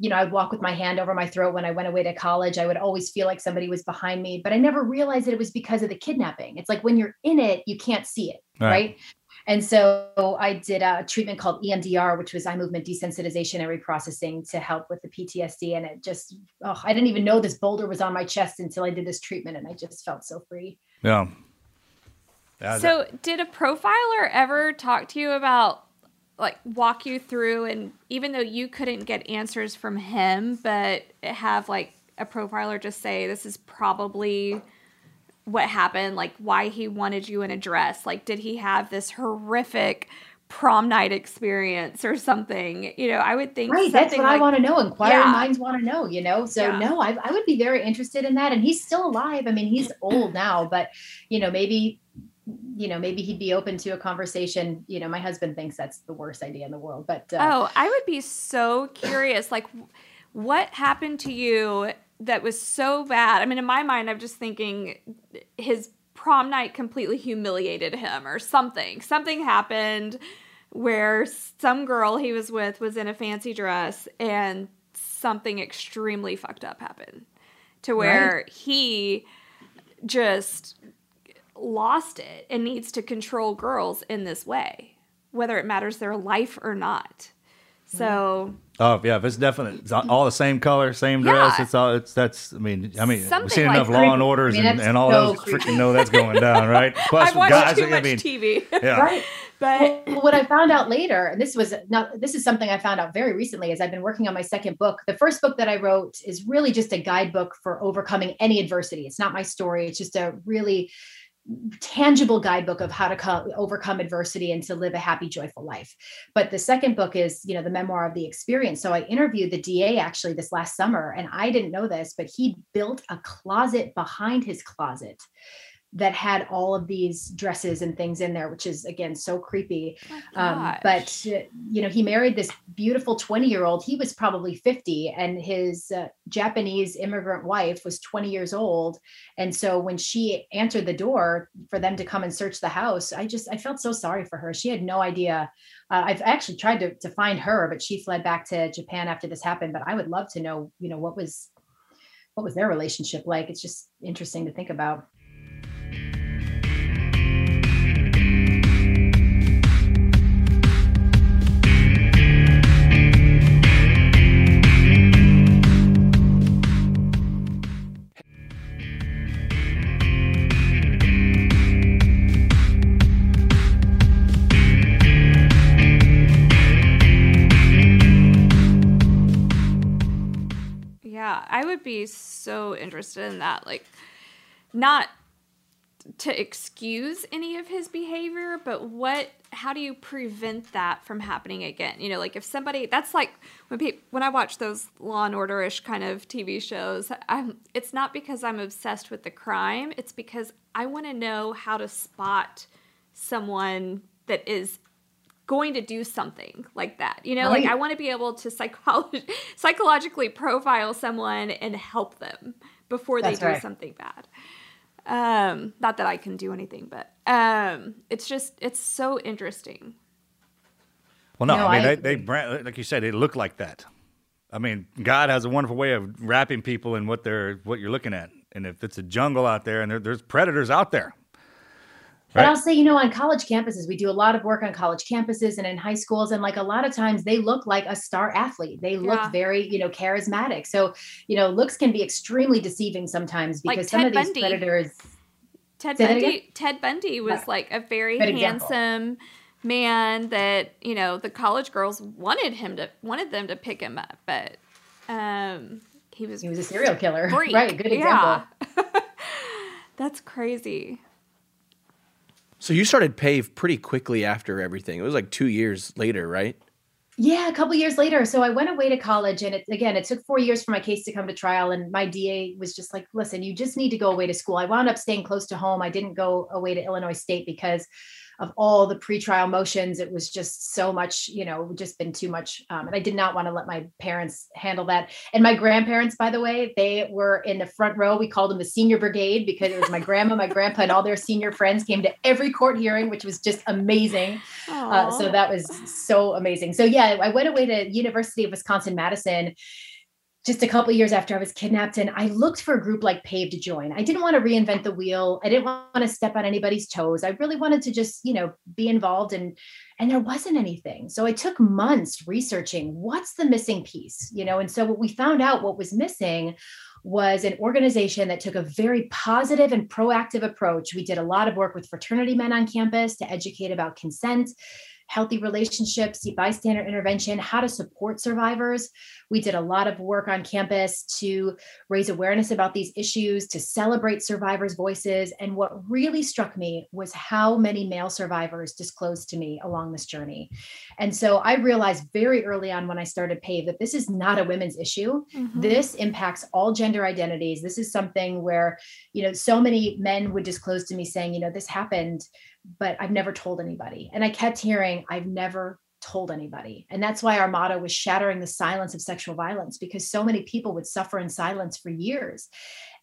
you know, I'd walk with my hand over my throat when I went away to college. I would always feel like somebody was behind me, but I never realized that it was because of the kidnapping. It's like when you're in it, you can't see it, Right. right? And so I did a treatment called EMDR, which was eye movement desensitization and reprocessing to help with the PTSD. And it just, oh, I didn't even know this boulder was on my chest until I did this treatment. And I just felt so free. Yeah. Yeah, So, did a profiler ever talk to you about, like, walk you through, and even though you couldn't get answers from him, but have like a profiler just say, this is probably what happened, like why he wanted you in a dress? Like, did he have this horrific prom night experience or something? You know, I would think Right. That's what I want to know. Inquiring Yeah. minds want to know, you know? So, Yeah. no, I, I would be very interested in that. And he's still alive. I mean, he's old now, but, you know, maybe, you know, maybe he'd be open to a conversation. You know, my husband thinks that's the worst idea in the world, but, uh, Oh, I would be so curious. Like, what happened to you that was so bad? I mean, in my mind, I'm just thinking his prom night completely humiliated him or something. Something happened where some girl he was with was in a fancy dress and something extremely fucked up happened to where he just lost it and needs to control girls in this way, whether it matters their life or not. So Oh yeah, if it's definite. It's all all the same color, same dress. Yeah. It's all. It's that's. I mean, I mean, we've Something seen like enough Law and. Orders I mean, and, and all so those creepy. freaking know that's going down, right? Plus, I've watched guys, too I much TV. yeah, right. but Well, what I found out later, and this was not this is something I found out very recently as I've been working on my second book. The first book that I wrote is really just a guidebook for overcoming any adversity. It's not my story. It's just a really tangible guidebook of how to co- overcome adversity and to live a happy joyful life. But the second book is you know the memoir of the experience. So i interviewed the da actually this last summer and i didn't know this but he built a closet behind his closet that had all of these dresses and things in there which is again so creepy. Um, but uh, you know he married this beautiful 20 year old he was probably 50 and his uh, japanese immigrant wife was 20 years old. And so when she answered the door for them to come and search the house i just i felt so sorry for her. She had no idea. Uh, i've actually tried to, to find her but she fled back to japan after this happened. But i would love to know you know what was what was their relationship like? It's just interesting to think about would be so interested in that. Like, not to excuse any of his behavior, but what? How do you prevent that from happening again? You know, like if somebody that's like when people when I watch those Law and Order ish kind of TV shows, I'm it's not because I'm obsessed with the crime. It's because I want to know how to spot someone that is going to do something like that. You know, like I want to be able to psycholo- psychologically profile someone and help them before they do right. something bad. Um, not that I can do anything, but um, it's just it's so interesting. Well, no, No, I mean I they, they brand, like you said, they look like that. I mean, God has a wonderful way of wrapping people in what they're what you're looking at. And if it's a jungle out there and there, there's predators out there, Right. But I'll say, you know, on college campuses, we do a lot of work on college campuses and in high schools. And like a lot of times they look like a star athlete. They look yeah. very, you know, charismatic. So, you know, looks can be extremely deceiving sometimes because like some of these Bundy. predators. Ted Bundy, Ted Bundy was yeah. like a very Good handsome example. man that, you know, the college girls wanted him to, wanted them to pick him up. But um, he was, he was a serial killer. Freak. Right. Good example. Yeah. That's crazy. So you started PAVE pretty quickly after everything. It was like two years later, right? Yeah, a couple years later. So I went away to college, and it, again, it took four years for my case to come to trial. And my DA was just like, "Listen, you just need to go away to school." I wound up staying close to home. I didn't go away to Illinois State because of all the pretrial motions. It was just so much, you know, just been too much. Um, and I did not want to let my parents handle that. And my grandparents, by the way, they were in the front row. We called them the senior brigade because it was my grandma, my grandpa, and all their senior friends came to every court hearing, which was just amazing. Uh, so that was so amazing. So yeah, I went away to University of Wisconsin Madison just a couple years after I was kidnapped, and I looked for a group like PAVE to join. I didn't want to reinvent the wheel. I didn't want to step on anybody's toes. I really wanted to just, you know, be involved and and there wasn't anything. So I took months researching what's the missing piece, you know. And so what we found out what was missing was an organization that took a very positive and proactive approach. We did a lot of work with fraternity men on campus to educate about consent healthy relationships, bystander intervention, how to support survivors. We did a lot of work on campus to raise awareness about these issues, to celebrate survivors' voices. And what really struck me was how many male survivors disclosed to me along this journey. And so I realized very early on when I started PAVE that this is not a women's issue. Mm-hmm. This impacts all gender identities. This is something where, you know, so many men would disclose to me saying, you know, this happened but I've never told anybody. And I kept hearing, I've never told anybody. And that's why our motto was shattering the silence of sexual violence, because so many people would suffer in silence for years.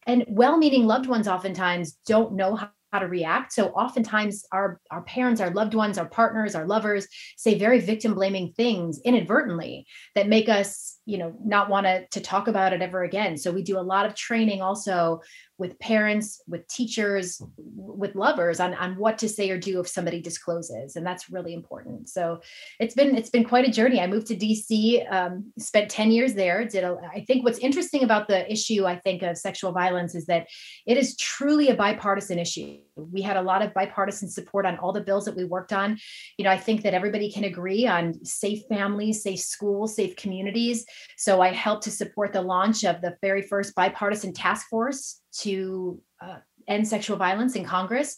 And well meaning loved ones oftentimes don't know how to react. So oftentimes our our parents, our loved ones, our partners, our lovers say very victim blaming things inadvertently that make us, you know, not want to to talk about it ever again. So we do a lot of training also with parents, with teachers, with lovers on, on what to say or do if somebody discloses. And that's really important. So it's been it's been quite a journey. I moved to DC, um, spent 10 years there. Did a, I think what's interesting about the issue, I think, of sexual violence is that it is truly a bipartisan issue. We had a lot of bipartisan support on all the bills that we worked on. You know, I think that everybody can agree on safe families, safe schools, safe communities. So I helped to support the launch of the very first bipartisan task force to uh, end sexual violence in Congress.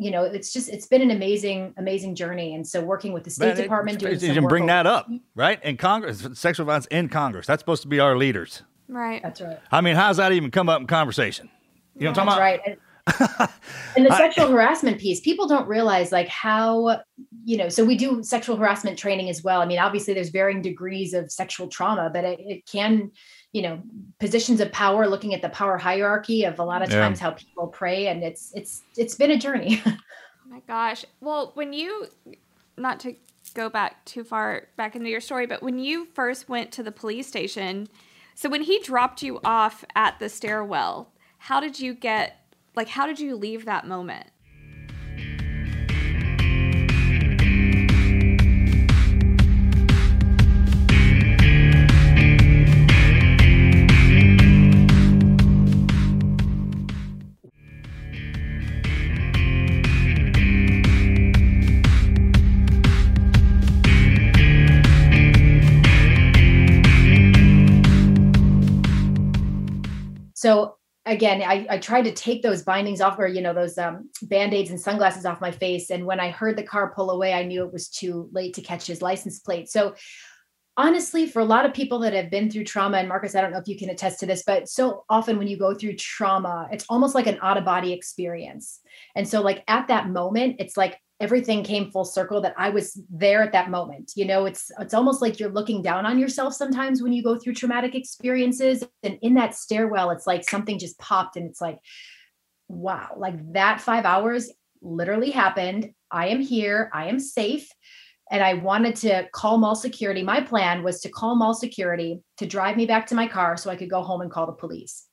You know, it's just it's been an amazing, amazing journey. And so, working with the State Man, Department, doing you can bring that up, right? In Congress, sexual violence in Congress. That's supposed to be our leaders, right? That's right. I mean, how's that even come up in conversation? You know what I'm talking about? That's right. And the sexual harassment piece people don't realize like how you know so we do sexual harassment training as well. I mean obviously there's varying degrees of sexual trauma but it, it can you know positions of power looking at the power hierarchy of a lot of times yeah. how people prey and it's it's it's been a journey. Oh my gosh. Well when you not to go back too far back into your story but when you first went to the police station so when he dropped you off at the stairwell how did you get like how did you leave that moment? So again, I, I tried to take those bindings off or, you know, those um, band-aids and sunglasses off my face. And when I heard the car pull away, I knew it was too late to catch his license plate. So honestly, for a lot of people that have been through trauma, and Marcus, I don't know if you can attest to this, but so often when you go through trauma, it's almost like an out-of-body experience. And so like at that moment, it's like everything came full circle that I was there at that moment. You know, it's it's almost like you're looking down on yourself sometimes when you go through traumatic experiences and in that stairwell it's like something just popped and it's like wow, like that 5 hours literally happened. I am here, I am safe. and I wanted to call mall security. My plan was to call mall security to drive me back to my car so I could go home and call the police.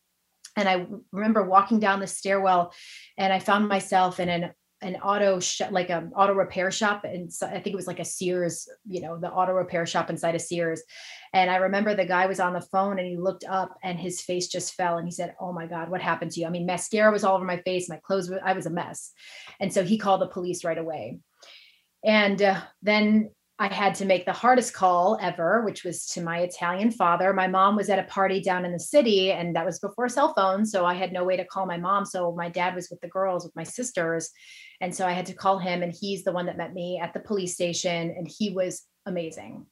And I remember walking down the stairwell and I found myself in an an auto sh- like an auto repair shop and so I think it was like a Sears, you know, the auto repair shop inside of Sears. And I remember the guy was on the phone and he looked up and his face just fell and he said, "Oh my god, what happened to you?" I mean, mascara was all over my face, my clothes were, I was a mess. And so he called the police right away. And uh, then I had to make the hardest call ever, which was to my Italian father. My mom was at a party down in the city, and that was before cell phones. So I had no way to call my mom. So my dad was with the girls, with my sisters. And so I had to call him, and he's the one that met me at the police station, and he was amazing.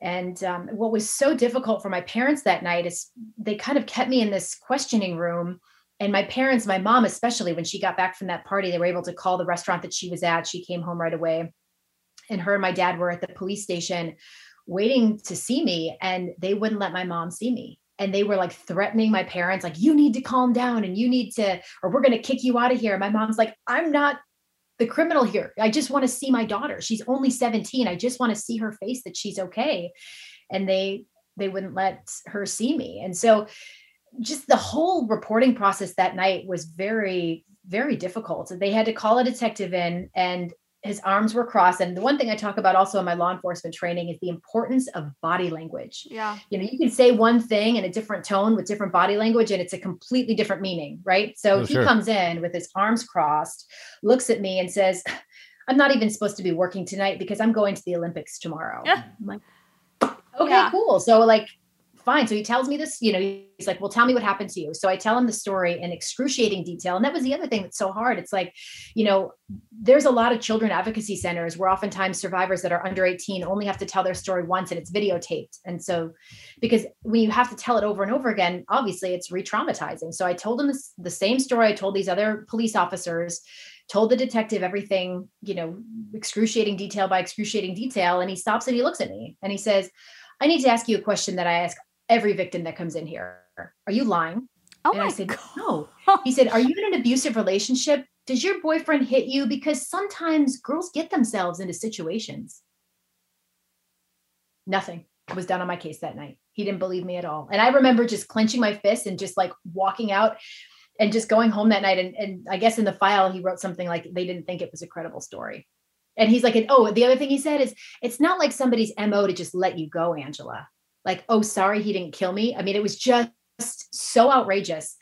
And um, what was so difficult for my parents that night is they kind of kept me in this questioning room. And my parents, my mom especially, when she got back from that party, they were able to call the restaurant that she was at. She came home right away and her and my dad were at the police station waiting to see me and they wouldn't let my mom see me. And they were like threatening my parents like you need to calm down and you need to or we're going to kick you out of here. My mom's like i'm not the criminal here. I just want to see my daughter. She's only 17 i just want to see her face that she's okay. And they they wouldn't let her see me. And so just the whole reporting process that night was very very difficult. They had to call a detective in and his arms were crossed. And the one thing I talk about also in my law enforcement training is the importance of body language. Yeah. You know, you can say one thing in a different tone with different body language and it's a completely different meaning, right? So Oh, he sure. comes in with his arms crossed, looks at me and says, I'm not even supposed to be working tonight because I'm going to the Olympics tomorrow. Yeah. I'm like, okay, Yeah. cool. So like fine. So he tells me this, you know, he's like, well, tell me what happened to you. So I tell him the story in excruciating detail. And that was the other thing that's so hard. It's like, you know, there's a lot of children advocacy centers where oftentimes survivors that are under 18 only have to tell their story once and it's videotaped. And so, because when you have to tell it over and over again, obviously it's re traumatizing. So I told him this, the same story I told these other police officers, told the detective everything, you know, excruciating detail by excruciating detail. And he stops and he looks at me and he says, I need to ask you a question that I ask every victim that comes in here. Are you lying? Oh and my I said, God. no. He said, Are you in an abusive relationship? Does your boyfriend hit you? Because sometimes girls get themselves into situations. Nothing was done on my case that night. He didn't believe me at all. And I remember just clenching my fist and just like walking out and just going home that night. And, and I guess in the file, he wrote something like they didn't think it was a credible story. And he's like, oh, the other thing he said is it's not like somebody's MO to just let you go, Angela. Like, oh, sorry, he didn't kill me. I mean, it was just so outrageous.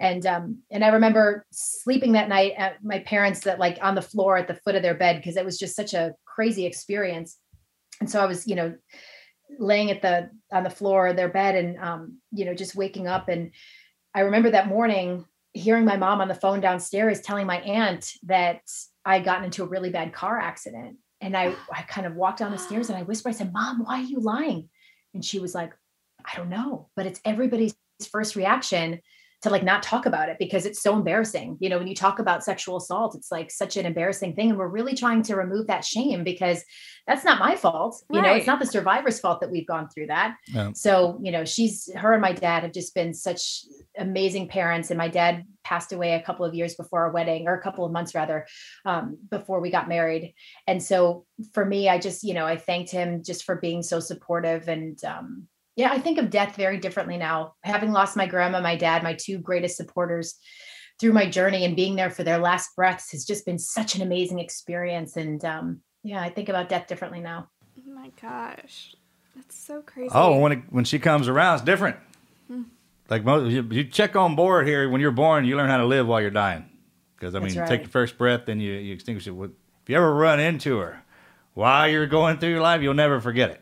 And um and i remember sleeping that night at my parents that like on the floor at the foot of their bed because it was just such a crazy experience. And so i was you know laying at the on the floor of their bed and um you know just waking up. And i remember that morning hearing my mom on the phone downstairs telling my aunt that i had gotten into a really bad car accident. And i i kind of walked down the stairs and i whispered i said mom why are you lying and she was like i don't know but it's everybody's first reaction to like not talk about it because it's so embarrassing. You know, when you talk about sexual assault, it's like such an embarrassing thing. And we're really trying to remove that shame because that's not my fault. You know, it's not the survivor's fault that we've gone through that. Yeah. So, you know, she's her and my dad have just been such amazing parents. And my dad passed away a couple of years before our wedding, or a couple of months rather, um, before we got married. And so for me, I just, you know, I thanked him just for being so supportive and um yeah, I think of death very differently now. Having lost my grandma, my dad, my two greatest supporters through my journey and being there for their last breaths has just been such an amazing experience. And um, yeah, I think about death differently now. Oh my gosh. That's so crazy. Oh, when it, when she comes around, it's different. Hmm. Like most, you, you check on board here. When you're born, you learn how to live while you're dying. Because I mean, That's you take right. the first breath, then you, you extinguish it. If you ever run into her while you're going through your life, you'll never forget it,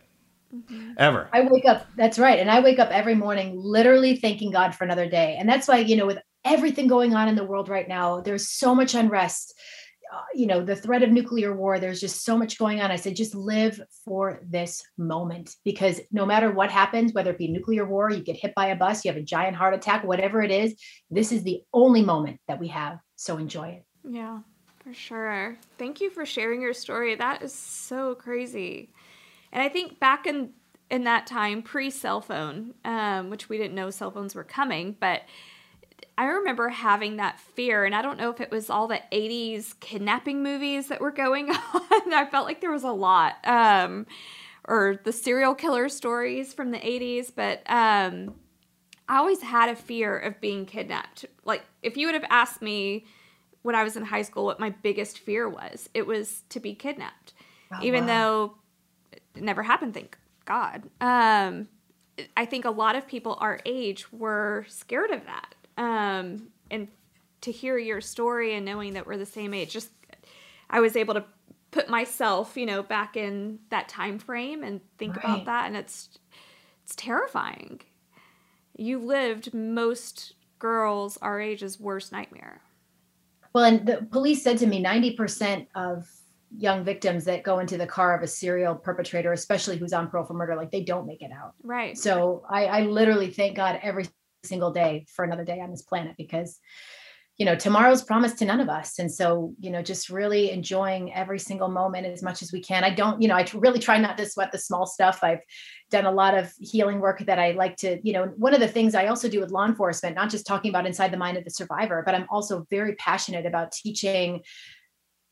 ever. I wake up, that's right. And I wake up every morning literally thanking God for another day. And that's why, you know, with everything going on in the world right now, there's so much unrest. Uh, you know, the threat of nuclear war, there's just so much going on. I said, just live for this moment because no matter what happens, whether it be nuclear war, you get hit by a bus, you have a giant heart attack, whatever it is, this is the only moment that we have. So enjoy it. Yeah, for sure. Thank you for sharing your story. That is so crazy. And I think back in in that time, pre cell phone, um, which we didn't know cell phones were coming, but I remember having that fear, and I don't know if it was all the 80s kidnapping movies that were going on. I felt like there was a lot. Um, or the serial killer stories from the 80s, but um, I always had a fear of being kidnapped. Like, if you would have asked me when I was in high school what my biggest fear was, it was to be kidnapped. Oh, Even wow. though it never happened, thank God. Um, I think a lot of people our age were scared of that. Um, and to hear your story and knowing that we're the same age, just I was able to put myself, you know, back in that time frame and think right. about that and it's it's terrifying. You lived most girls our age's worst nightmare. Well, and the police said to me 90% of young victims that go into the car of a serial perpetrator, especially who's on parole for murder, like they don't make it out. Right. So I, I literally thank God every single day for another day on this planet because you know tomorrow's promised to none of us and so you know just really enjoying every single moment as much as we can i don't you know i really try not to sweat the small stuff i've done a lot of healing work that i like to you know one of the things i also do with law enforcement not just talking about inside the mind of the survivor but i'm also very passionate about teaching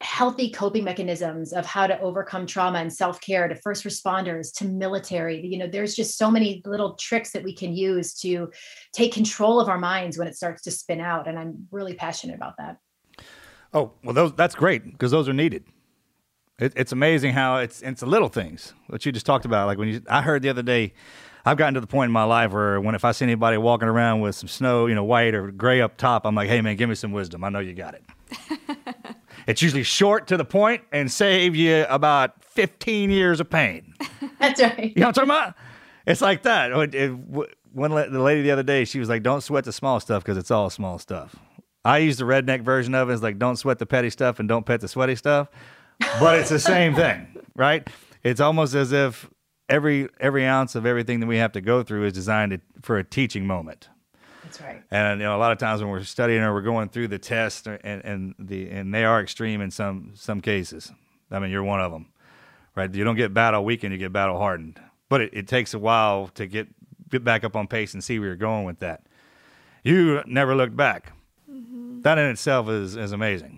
healthy coping mechanisms of how to overcome trauma and self-care to first responders to military you know there's just so many little tricks that we can use to take control of our minds when it starts to spin out and i'm really passionate about that oh well those that's great because those are needed it, it's amazing how it's it's the little things what you just talked about like when you i heard the other day I've gotten to the point in my life where when if I see anybody walking around with some snow, you know, white or gray up top, I'm like, hey man, give me some wisdom. I know you got it. It's usually short to the point and save you about 15 years of pain. That's right. You know what I'm talking about? It's like that. Oh, one the lady the other day, she was like, "Don't sweat the small stuff because it's all small stuff." I use the redneck version of it. It's like, "Don't sweat the petty stuff and don't pet the sweaty stuff," but it's the same thing, right? It's almost as if every every ounce of everything that we have to go through is designed to, for a teaching moment. That's right. And you know, a lot of times when we're studying or we're going through the test, and and the and they are extreme in some some cases. I mean, you're one of them, right? You don't get battle weakened, you get battle hardened. But it, it takes a while to get get back up on pace and see where you're going with that. You never looked back. Mm-hmm. That in itself is is amazing.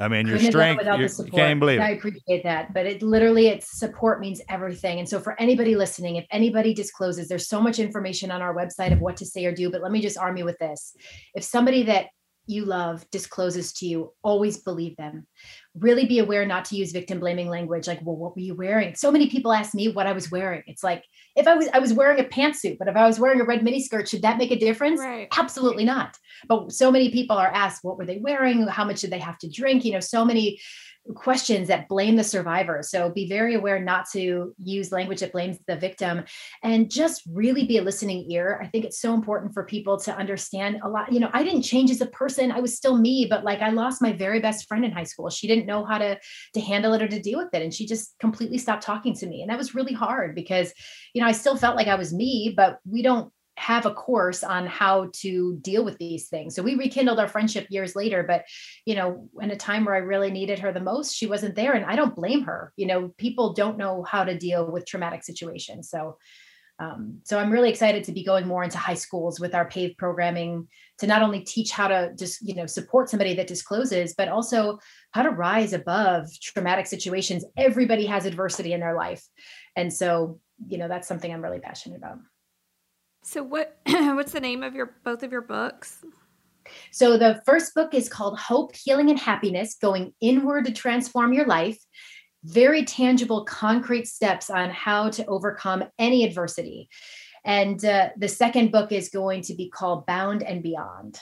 I mean, your strength, you can't believe it. I appreciate that. But it literally, it's support means everything. And so for anybody listening, if anybody discloses, there's so much information on our website of what to say or do. But let me just arm you with this. If somebody that you love discloses to you, always believe them. Really be aware not to use victim blaming language like, well, what were you wearing? So many people ask me what I was wearing. It's like, if I was I was wearing a pantsuit, but if I was wearing a red miniskirt, should that make a difference? Right. Absolutely not. But so many people are asked, what were they wearing? How much did they have to drink? You know, so many questions that blame the survivor. So be very aware not to use language that blames the victim and just really be a listening ear. I think it's so important for people to understand a lot. You know, I didn't change as a person. I was still me, but like I lost my very best friend in high school. She didn't know how to to handle it or to deal with it and she just completely stopped talking to me. And that was really hard because you know, I still felt like I was me, but we don't have a course on how to deal with these things. So we rekindled our friendship years later, but you know, in a time where I really needed her the most, she wasn't there and I don't blame her. You know, people don't know how to deal with traumatic situations. So um, so I'm really excited to be going more into high schools with our PAVE programming to not only teach how to just you know support somebody that discloses, but also how to rise above traumatic situations. Everybody has adversity in their life, and so you know that's something I'm really passionate about. So what what's the name of your both of your books? So the first book is called Hope, Healing and Happiness: Going Inward to Transform Your Life. Very tangible, concrete steps on how to overcome any adversity. And uh, the second book is going to be called Bound and Beyond.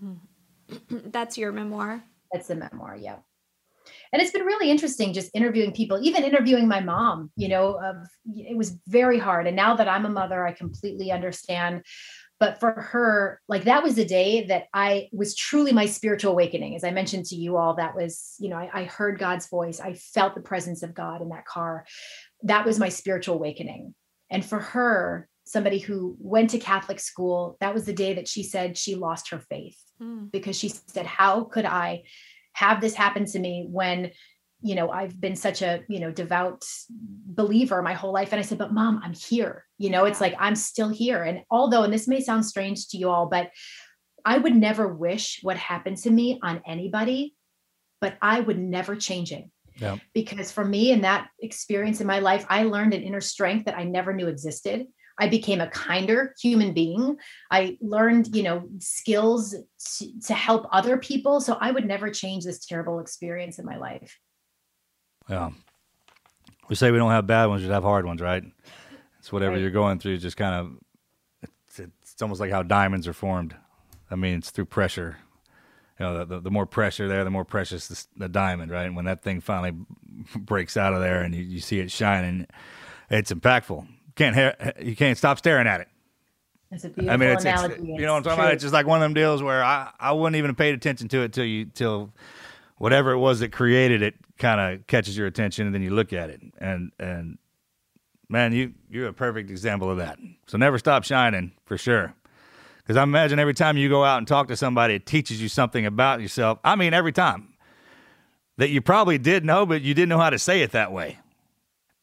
That's your memoir. That's the memoir, yeah and it's been really interesting just interviewing people even interviewing my mom you know of it was very hard. And now that i'm a mother i completely understand. But for her like that was the day that i was truly my spiritual awakening. As i mentioned to you all that was you know I, I heard god's voice. I felt the presence of god in that car. That was my spiritual awakening. And for her somebody who went to catholic school that was the day that she said she lost her faith mm. because she said how could i have this happen to me when you know i've been such a you know devout believer my whole life and i said but mom i'm here you know it's like i'm still here and although and this may sound strange to you all but I would never wish what happened to me on anybody, but I would never change it. Yeah. Because for me, in that experience in my life, I learned an inner strength that I never knew existed. I became a kinder human being. I learned, you know, skills to, to help other people. So I would never change this terrible experience in my life. Yeah. We say we don't have bad ones, we have hard ones, right? It's whatever Right. you're going through, just kind of, it's, it's almost like how diamonds are formed. I mean, it's through pressure. You know, the, the, the more pressure there, the more precious the, the diamond, right? And when that thing finally breaks out of there and you, you see it shining, it's impactful. Can't ha- you can't stop staring at it. It's a beautiful I mean, it's, it's analogy. you know what I'm It's talking about. It's just like one of them deals where I, I wouldn't even have paid attention to it till you till whatever it was that created it kind of catches your attention, and then you look at it, and and man, you you're a perfect example of that. So never stop shining for sure. Because I imagine every time you go out and talk to somebody, it teaches you something about yourself. I mean, every time that you probably did know, but you didn't know how to say it that way.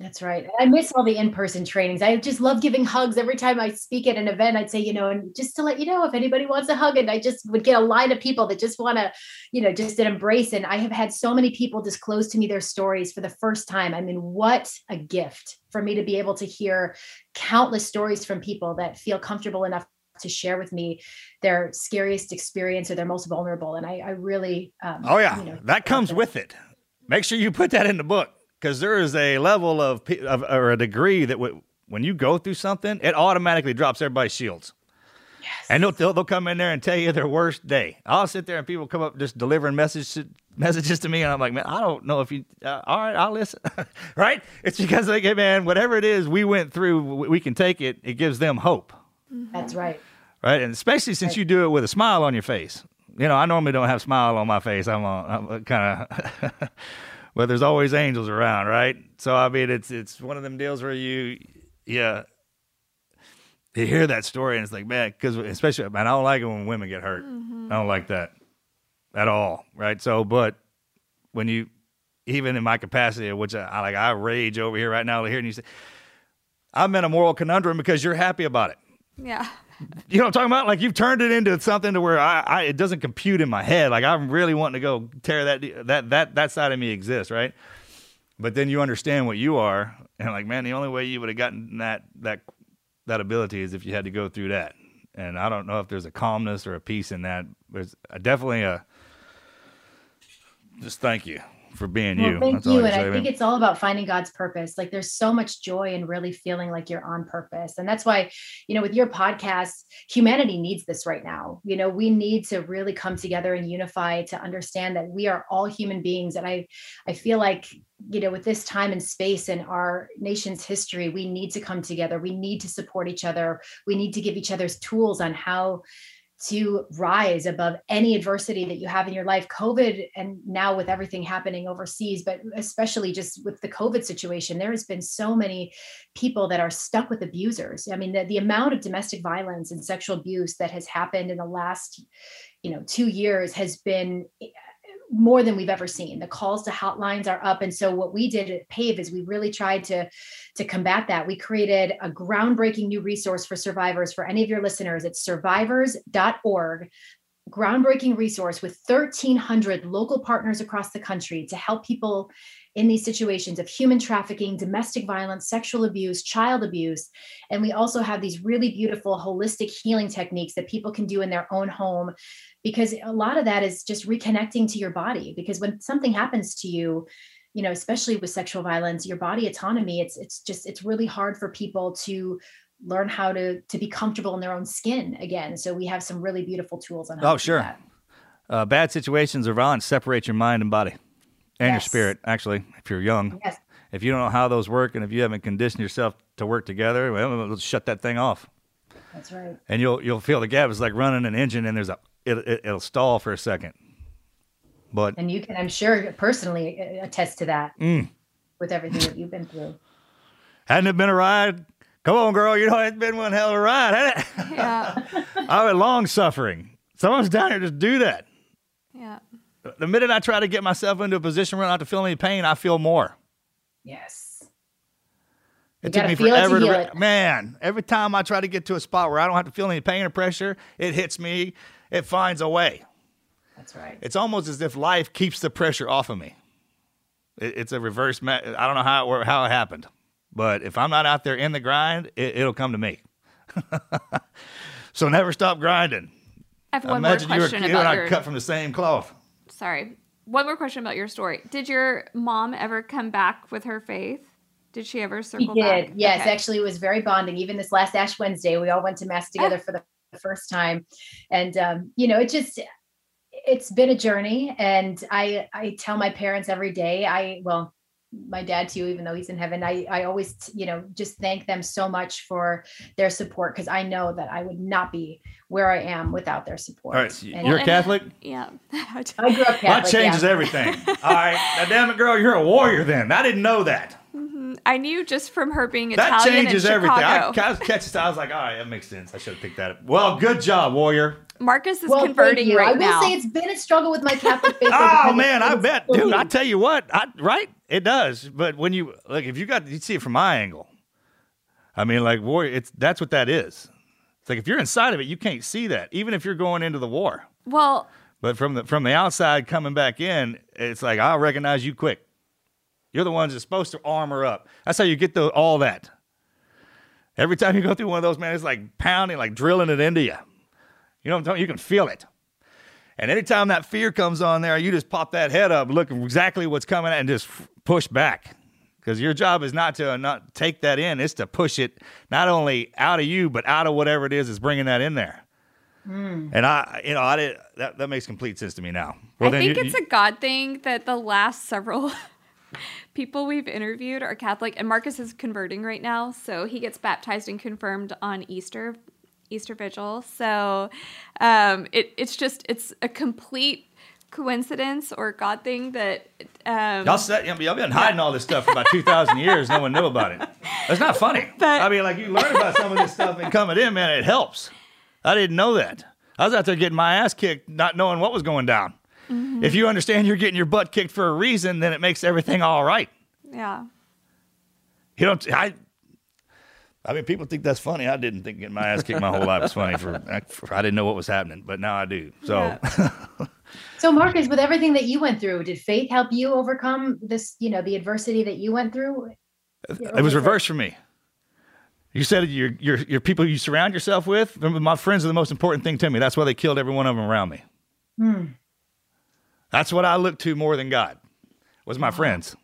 That's right. I miss all the in-person trainings. I just love giving hugs every time I speak at an event. I'd say, you know, and just to let you know if anybody wants a hug, and I just would get a line of people that just want to, you know, just an embrace. And I have had so many people disclose to me their stories for the first time. I mean, what a gift for me to be able to hear countless stories from people that feel comfortable enough to share with me their scariest experience or their most vulnerable. And I, I really, um, Oh yeah, you know, that comes with it. Make sure you put that in the book because there is a level of, of or a degree that w- when you go through something, it automatically drops everybody's shields. Yes. And they'll, they'll they'll come in there and tell you their worst day. I'll sit there and people come up just delivering messages messages to me, and I'm like, man, I don't know if you. Uh, all right, I'll listen. right? It's because like, hey, man, whatever it is we went through, we we can take it. It gives them hope That's right. right? And especially since you do it with a smile on your face. You know, I normally don't have smile on my face. I'm, uh, I'm kind of, but there's always angels around, right? So I mean, it's it's one of them deals where you, yeah, you hear that story and it's like, man, because especially, man, I don't like it when women get hurt. Mm-hmm. I don't like that at all, right? So, but when you, even in my capacity, which I, I like, I rage over here right now, hearing you say, I'm in a moral conundrum because you're happy about it. Yeah. You know what I'm talking about? Like you've turned it into something to where I, I it doesn't compute in my head. Like I'm really wanting to go tear that that that that side of me exists, right? But then you understand what you are, and like, man, the only way you would have gotten that that that ability is if you had to go through that. And I don't know if there's a calmness or a peace in that. There's definitely a just thank you for being Well, you. thank That's you. And I think it's all about finding God's purpose. Like there's so much joy in really feeling like you're on purpose. And that's why, you know, with your podcast, humanity needs this right now. You know, we need to really come together and unify to understand that we are all human beings. And I I feel like, you know, with this time and space in our nation's history, we need to come together. We need to support each other. We need to give each other's tools on how to rise above any adversity that you have in your life. Covid and now with everything happening overseas but especially just with the covid situation there has been so many people that are stuck with abusers. I mean the, the amount of domestic violence and sexual abuse that has happened in the last you know two years has been more than we've ever seen. The calls to hotlines are up. And so what we did at pave is we really tried to to combat that. We created a groundbreaking new resource for survivors. For any of your listeners it's survivors.org groundbreaking resource with 1300 local partners across the country to help people in these situations of human trafficking domestic violence sexual abuse child abuse. And we also have these really beautiful holistic healing techniques that people can do in their own home because a lot of that is just reconnecting to your body because when something happens to you you know especially with sexual violence your body autonomy it's it's just it's really hard for people to learn how to to be comfortable in their own skin again so we have some really beautiful tools on how Oh, to do sure. that. Uh, bad situations or violence separate your mind and body and your spirit, actually, if you're young. yes If you don't know how those work and if you haven't conditioned yourself to work together, well, let's shut that thing off. that's right And you'll you'll feel the gap. It's like running an engine and there's a it, it, it'll stall for a second. But and you can i'm sure personally uh, attest to that Mm. with everything that you've been through hadn't it been a ride? Come on, girl. You know it's been one hell of a ride, hasn't it? Yeah. I was long suffering. Someone's down here just do that. Yeah. The minute I try to get myself into a position where I don't have to feel any pain, I feel more. yes It You took me feel it to forever to, re- man. Every time I try to get to a spot where I don't have to feel any pain or pressure, it hits me. It finds a way. That's right. It's almost as if life keeps the pressure off of me. It, it's a reverse. Ma- I don't know how it, how it happened, but if I'm not out there in the grind, it, it'll come to me. so never stop grinding. I have one more Imagine you, were, question you and about I your. cut from the same cloth. Sorry, one more question about your story. Did your mom ever come back with her faith? Did she ever She circle did. back? Yes, Okay. actually, it was very bonding. Even this last Ash Wednesday, we all went to mass together ah. for the first time, and um, you know, it just it's been a journey. And I I tell my parents every day. I well, my dad too, even though he's in heaven. I I always you know just thank them so much for their support because I know that I would not be where I am without their support. All right, so And- you're a and- Catholic. Yeah. I grew up Catholic. that changes yeah. everything. All right, now damn it, girl, you're a warrior. Then I didn't know that. I knew just from her being That Italian changes in everything. I, Chicago. I was catching. I was like, all right, that makes sense. I should have picked that up. Well, good job, warrior. Marcus is Well, converting you. right now. I will now. say it's been a struggle with my Catholic faith. Oh man, I bet, so dude. I tell you what, I, right? It does. But when you like, if you got, you see it from my angle. I mean, like warrior. It's that's what that is. It's like if you're inside of it, you can't see that, even if you're going into the war. well, But from the from the outside coming back in, it's like I'll recognize you quick. You're the ones that's supposed to armor up. That's how you get the all that. Every time you go through one of those, man, it's like pounding, like drilling it into you. You know what I'm talking? You can feel it. And anytime that fear comes on there, you just pop that head up, look exactly what's coming at, and just push back. Because your job is not to uh, not take that in; it's to push it not only out of you, but out of whatever it is that's bringing that in there. Hmm. And I, you know, I did that. That makes complete sense to me now. I think you- it's a God thing that the last several people we've interviewed are Catholic, and Marcus is converting right now, so he gets baptized and confirmed on Easter, Easter Vigil. So um, it, it's just it's a complete coincidence or God thing that um, Y'all said, y'all been hiding all this stuff for about 2,000 years. No one knew about it. It's not funny. But- I mean, like, you learn about some of this stuff and coming in, man, it helps. I didn't know that. I was out there getting my ass kicked, not knowing what was going down. Mm-hmm. If you understand you're getting your butt kicked for a reason, then it makes everything all right. yeah. You don't, I, I mean, people think that's funny. I didn't think getting my ass kicked my whole life was funny. For, for I didn't know what was happening, but now I do. So, Yeah. So, Marcus, with everything that you went through, did faith help you overcome this? You know, the adversity that you went through. It was reversed for me. You said your your your people you surround yourself with. My friends are the most important thing to me. That's why they killed every one of them around me. That's what I look to more than God. Was my friends.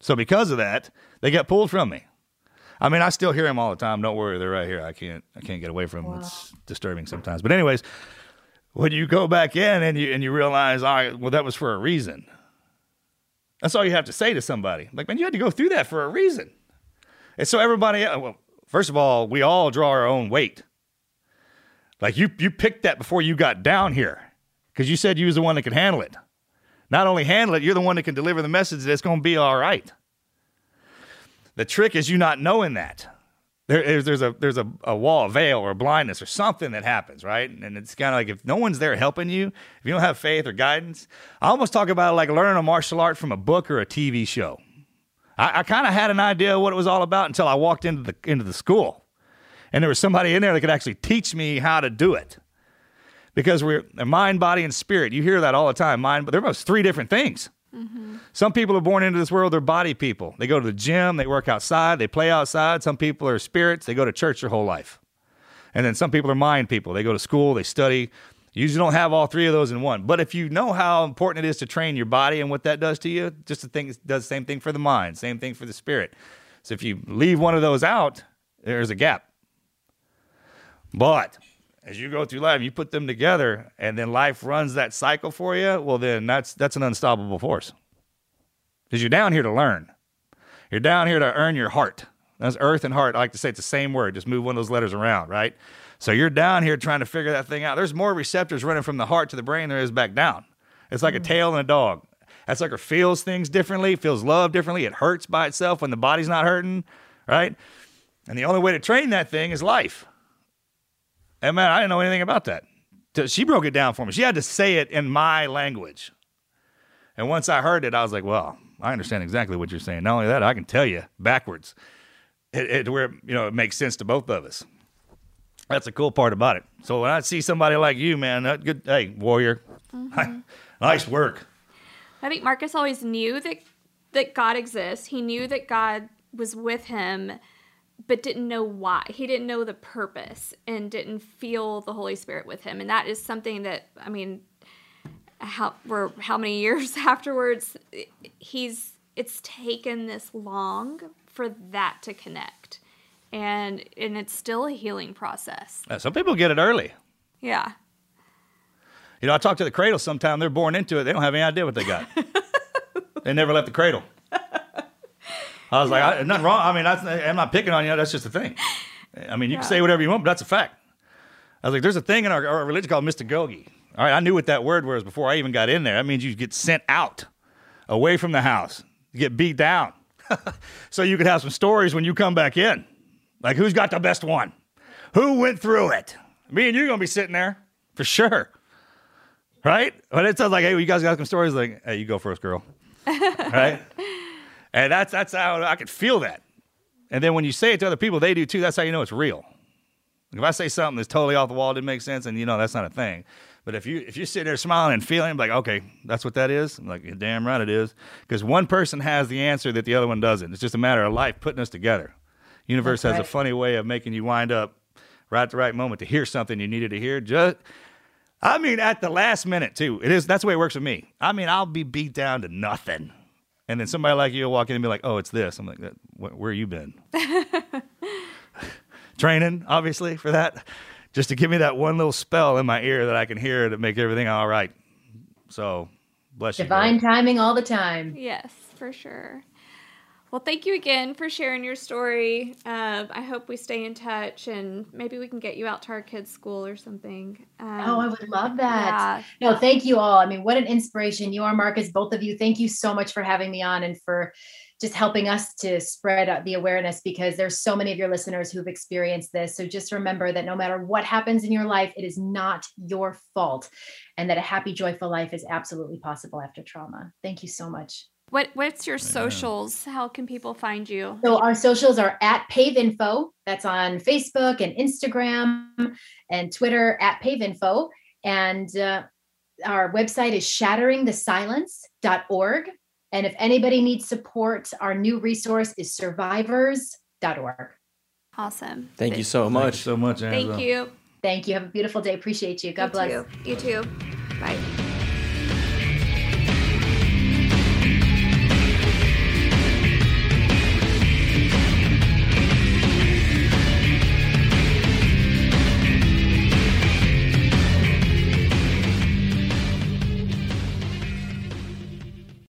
So because of that, they got pulled from me. I mean, I still hear them all the time. Don't worry, they're right here. I can't I can't get away from them. It's disturbing sometimes. But anyways, when you go back in and you and you realize, all right, well, that was for a reason. That's all you have to say to somebody. Like, man, you had to go through that for a reason. And so everybody, uh, well, first of all, we all draw our own weight. Like you, you picked that before you got down here because you said you was the one that could handle it. Not only handle it, you're the one that can deliver the message that it's going to be all right. The trick is you not knowing that. There, there's, a there's a, a wall, a veil, or blindness, or something that happens, right? And it's kind of like if no one's there helping you, if you don't have faith or guidance, I almost talk about it like learning a martial art from a book or a TV show. I, I kind of had an idea what it was all about until I walked into the into the school, and there was somebody in there that could actually teach me how to do it. Because we're mind, body, and spirit. You hear that all the time. Mind, but they're almost three different things. Mm-hmm. Some people are born into this world, they're body people. They go to the gym, they work outside, they play outside. Some people are spirits, they go to church their whole life. And then some people are mind people. They go to school, they study. You usually don't have all three of those in one. But if you know how important it is to train your body and what that does to you, just the thing does the same thing for the mind, same thing for the spirit. So if you leave one of those out, there's a gap. But as you go through life, you put them together, and then life runs that cycle for you. Well, then that's that's an unstoppable force. Because you're down here to learn. You're down here to earn your heart. That's earth and heart. I like to say it's the same word. Just move one of those letters around, right? So you're down here trying to figure that thing out. There's more receptors running from the heart to the brain than there is back down. It's like a mm. tail and a dog. That sucker feels things differently, feels love differently. It hurts by itself when the body's not hurting, right? And the only way to train that thing is life. And man, I didn't know anything about that. She broke it down for me. She had to say it in my language. And once I heard it, I was like, well, I understand exactly what you're saying. Not only that, I can tell you backwards it, it, where you know it makes sense to both of us. That's the cool part about it. So when I see somebody like you, man, that good, hey, warrior, mm-hmm. nice work. I think Marcus always knew that that God exists. He knew that God was with him, but didn't know why. He didn't know the purpose and didn't feel the Holy Spirit with him. And that is something that I mean, how we're how many years afterwards, he's it's taken this long for that to connect, and and it's still a healing process. Uh, Some people get it early. Yeah. You know, I talk to the cradle sometime. They're born into it. They don't have any idea what they got. they never left the cradle. I was like, I, nothing wrong. I mean, that's, I'm not picking on you. That's just a thing. I mean, you can say whatever you want, but that's a fact. I was like, there's a thing in our, our religion called mystagogy. All right, I knew what that word was before I even got in there. That means you get sent out, away from the house, you get beat down, so you could have some stories when you come back in. Like, who's got the best one? Who went through it? Me and you're gonna be sitting there for sure, right? But it sounds like, hey, you guys got some stories. Like, hey, you go first, girl. right? And that's that's how I could feel that. And then when you say it to other people, they do too. That's how you know it's real. If I say something that's totally off the wall, didn't make sense, and you know that's not a thing. But if you if you sit there smiling and feeling like, okay, that's what that is, I'm like, you're damn right it is, because one person has the answer that the other one doesn't. It's just a matter of life putting us together. Universe That's has a funny way of making you wind up right at the right moment to hear something you needed to hear. Just, I mean, at the last minute too. It is that's the way it works with me. I mean, I'll be beat down to nothing, and then somebody like you will walk in and be like, "Oh, it's this." I'm like, uh, "Where you been?" Training, obviously, for that, just to give me that one little spell in my ear that I can hear to make everything all right. So, bless you. Divine timing all the time. Yes, for sure. Well, thank you again for sharing your story. Uh, I hope we stay in touch and maybe we can get you out to our kids' school or something. Um, Oh, I would love that. yeah. No, thank you all. I mean, what an inspiration you are, Marcus. Both of you. Thank you so much for having me on and for just helping us to spread the awareness because there's so many of your listeners who've experienced this. So just remember that no matter what happens in your life, it is not your fault and that a happy, joyful life is absolutely possible after trauma. Thank you so much. What What's your socials? How can people find you? So our socials are at Pave Info. That's on Facebook and Instagram and Twitter at Pave Info. And uh, our website is shatteringthesilence.org. And if anybody needs support, our new resource is survivors.org. Awesome. Thank you so Thank you much. so much, Angela. Thank you. Thank you. Have a beautiful day. Appreciate you. God you bless. Too. You too. Bye.